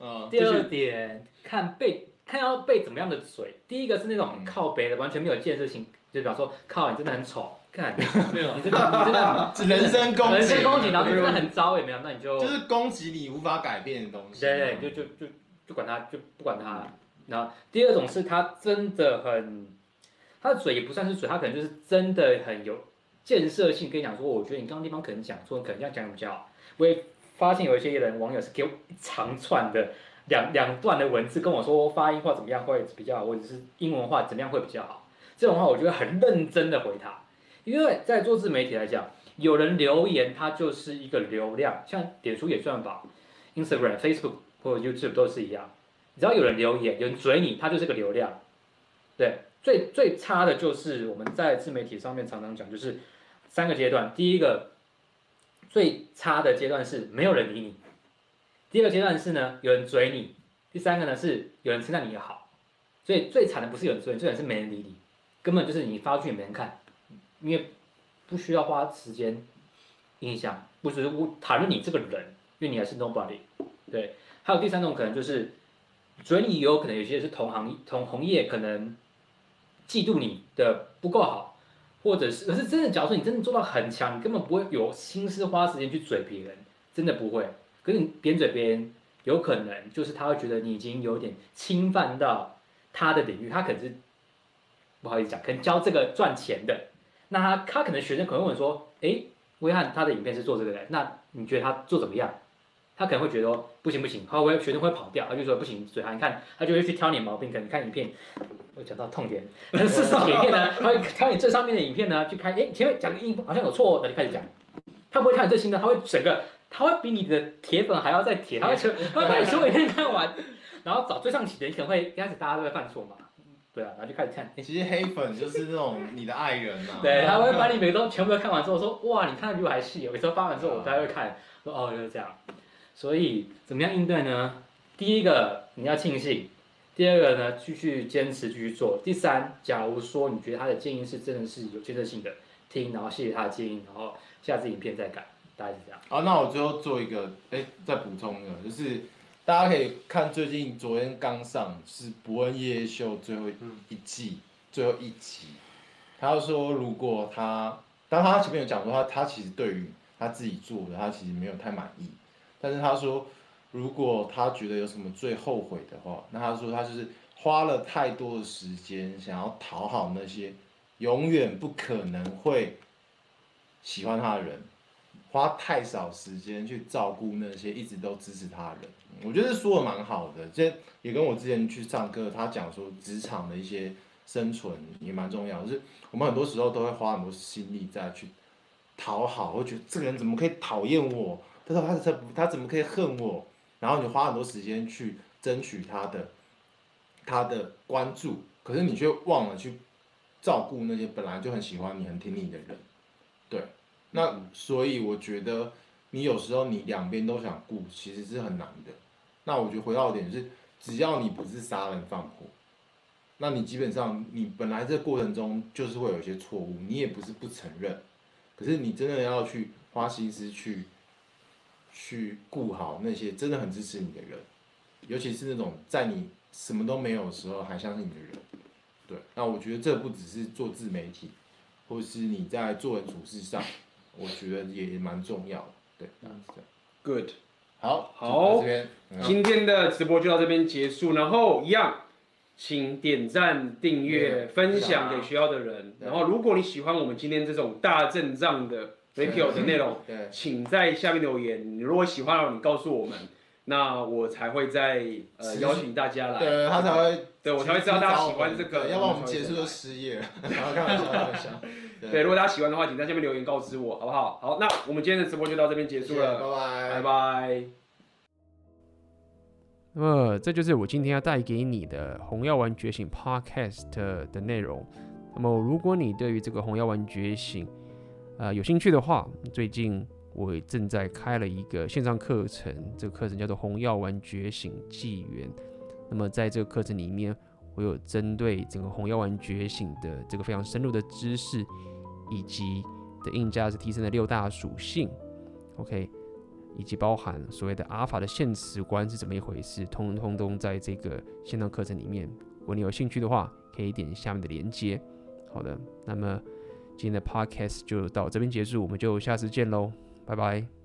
嗯，第二点，看被看要被怎么样的嘴。第一个是那种靠北的，完全没有建设性，就比方说靠你真的很丑，看，没有，你真的你真的 人身攻击，人身攻击，然后你真的很糟，也没有，那你就就是攻击你无法改变的东西。对对，就就就就管他，就不管他。然后第二种是他真的很，他的嘴也不算是嘴，他可能就是真的很有建设性，跟你讲说，我觉得你刚刚地方可能讲错，可能这样讲比较好。我也发现有一些人网友是给我一长串的两两段的文字跟我说发音或怎么样会比较好，或者是英文话怎么样会比较好。这种话我觉得很认真的回他，因为在做自媒体来讲，有人留言他就是一个流量，像点书也算吧，Instagram、Facebook 或者 YouTube 都是一样。只要有人留言，有人嘴你，他就是个流量。对，最最差的就是我们在自媒体上面常常讲，就是三个阶段。第一个最差的阶段是没有人理你；第二个阶段是呢有人追你；第三个呢是有人称赞你也好。所以最惨的不是有人追你，最惨是没人理你，根本就是你发出去也没人看，因为不需要花时间影响，不是我谈论你这个人，因为你还是 nobody。对，还有第三种可能就是。所以你有可能有些是同行同行业，可能嫉妒你的不够好，或者是可是真的，假如说你真的做到很强，你根本不会有心思花时间去嘴别人，真的不会。可是你扁嘴别人，有可能就是他会觉得你已经有点侵犯到他的领域，他可能是不好意思讲，可能教这个赚钱的，那他他可能学生可能问说，诶，威汉他的影片是做这个的，那你觉得他做怎么样？他可能会觉得不行不行，他会学生会跑掉，他就说不行，嘴他你看，他就会去挑你毛病。可能看影片，我讲到痛点，事实上影片呢，他会挑你这上面的影片呢，去看，哎，前面讲个音好像有错，那就开始讲。他不会挑你这新的，他会整个，他会比你的铁粉还要再铁，他会他会把你所有影片看完，然后找追上期的，你可能会一开始大家都会犯错嘛，对啊，然后就开始看。其实黑粉就是那种你的爱人啊。对，他会把你每个都全部都看完之后说，哇，你看的比我还细。有时候发完之后我才会看，说哦就是这样。所以怎么样应对呢？第一个你要庆幸，第二个呢继续坚持继续做。第三，假如说你觉得他的建议是真的是有建设性的，听，然后谢谢他的建议，然后下次影片再改，大概是这样。好，那我最后做一个，哎，再补充一个，就是大家可以看最近昨天刚上是《伯恩夜夜秀》最后一季、嗯、最后一集，他说如果他，当他前面有讲说他他其实对于他自己做的他其实没有太满意。但是他说，如果他觉得有什么最后悔的话，那他说他就是花了太多的时间想要讨好那些永远不可能会喜欢他的人，花太少时间去照顾那些一直都支持他的人。我觉得说的蛮好的，这也跟我之前去上课，他讲说职场的一些生存也蛮重要，就是我们很多时候都会花很多心力再去讨好，会觉得这个人怎么可以讨厌我？他说他他他怎么可以恨我？然后你花很多时间去争取他的他的关注，可是你却忘了去照顾那些本来就很喜欢你、很听你的人。那所以我觉得你有时候你两边都想顾，其实是很难的。那我觉得回到点是，只要你不是杀人放火，那你基本上你本来这过程中就是会有一些错误，你也不是不承认，可是你真的要去花心思去。去顾好那些真的很支持你的人，尤其是那种在你什么都没有的时候还相信你的人。对，那我觉得这不只是做自媒体，或是你在做人处事上，我觉得也蛮重要的。对，这样子。Good，好，好，今天的直播就到这边结束。然后一样，请点赞、订阅、分享给需要的人。然后，如果你喜欢我们今天这种大阵仗的。r e p i o 的内容，请在下面留言。你如果喜欢，你告诉我们，那我才会再呃邀请大家来。对，他才会，对我才会知道大家喜欢这个。要不然我们结束就失业了。开玩笑，开玩笑。对，如果大家喜欢的话，请在下面留言告知我，好不好？好，那我们今天的直播就到这边结束了，拜拜，拜拜。那么这就是我今天要带给你的《红药丸觉醒》Podcast 的内容。那么如果你对于这个《红药丸觉醒》呃，有兴趣的话，最近我正在开了一个线上课程，这个课程叫做《红药丸觉醒纪元》。那么在这个课程里面，我有针对整个红药丸觉醒的这个非常深入的知识，以及的硬价值提升的六大属性，OK，以及包含所谓的阿法的现实观是怎么一回事，通通都在这个线上课程里面。如果你有兴趣的话，可以点下面的链接。好的，那么。今天的 podcast 就到这边结束，我们就下次见喽，拜拜。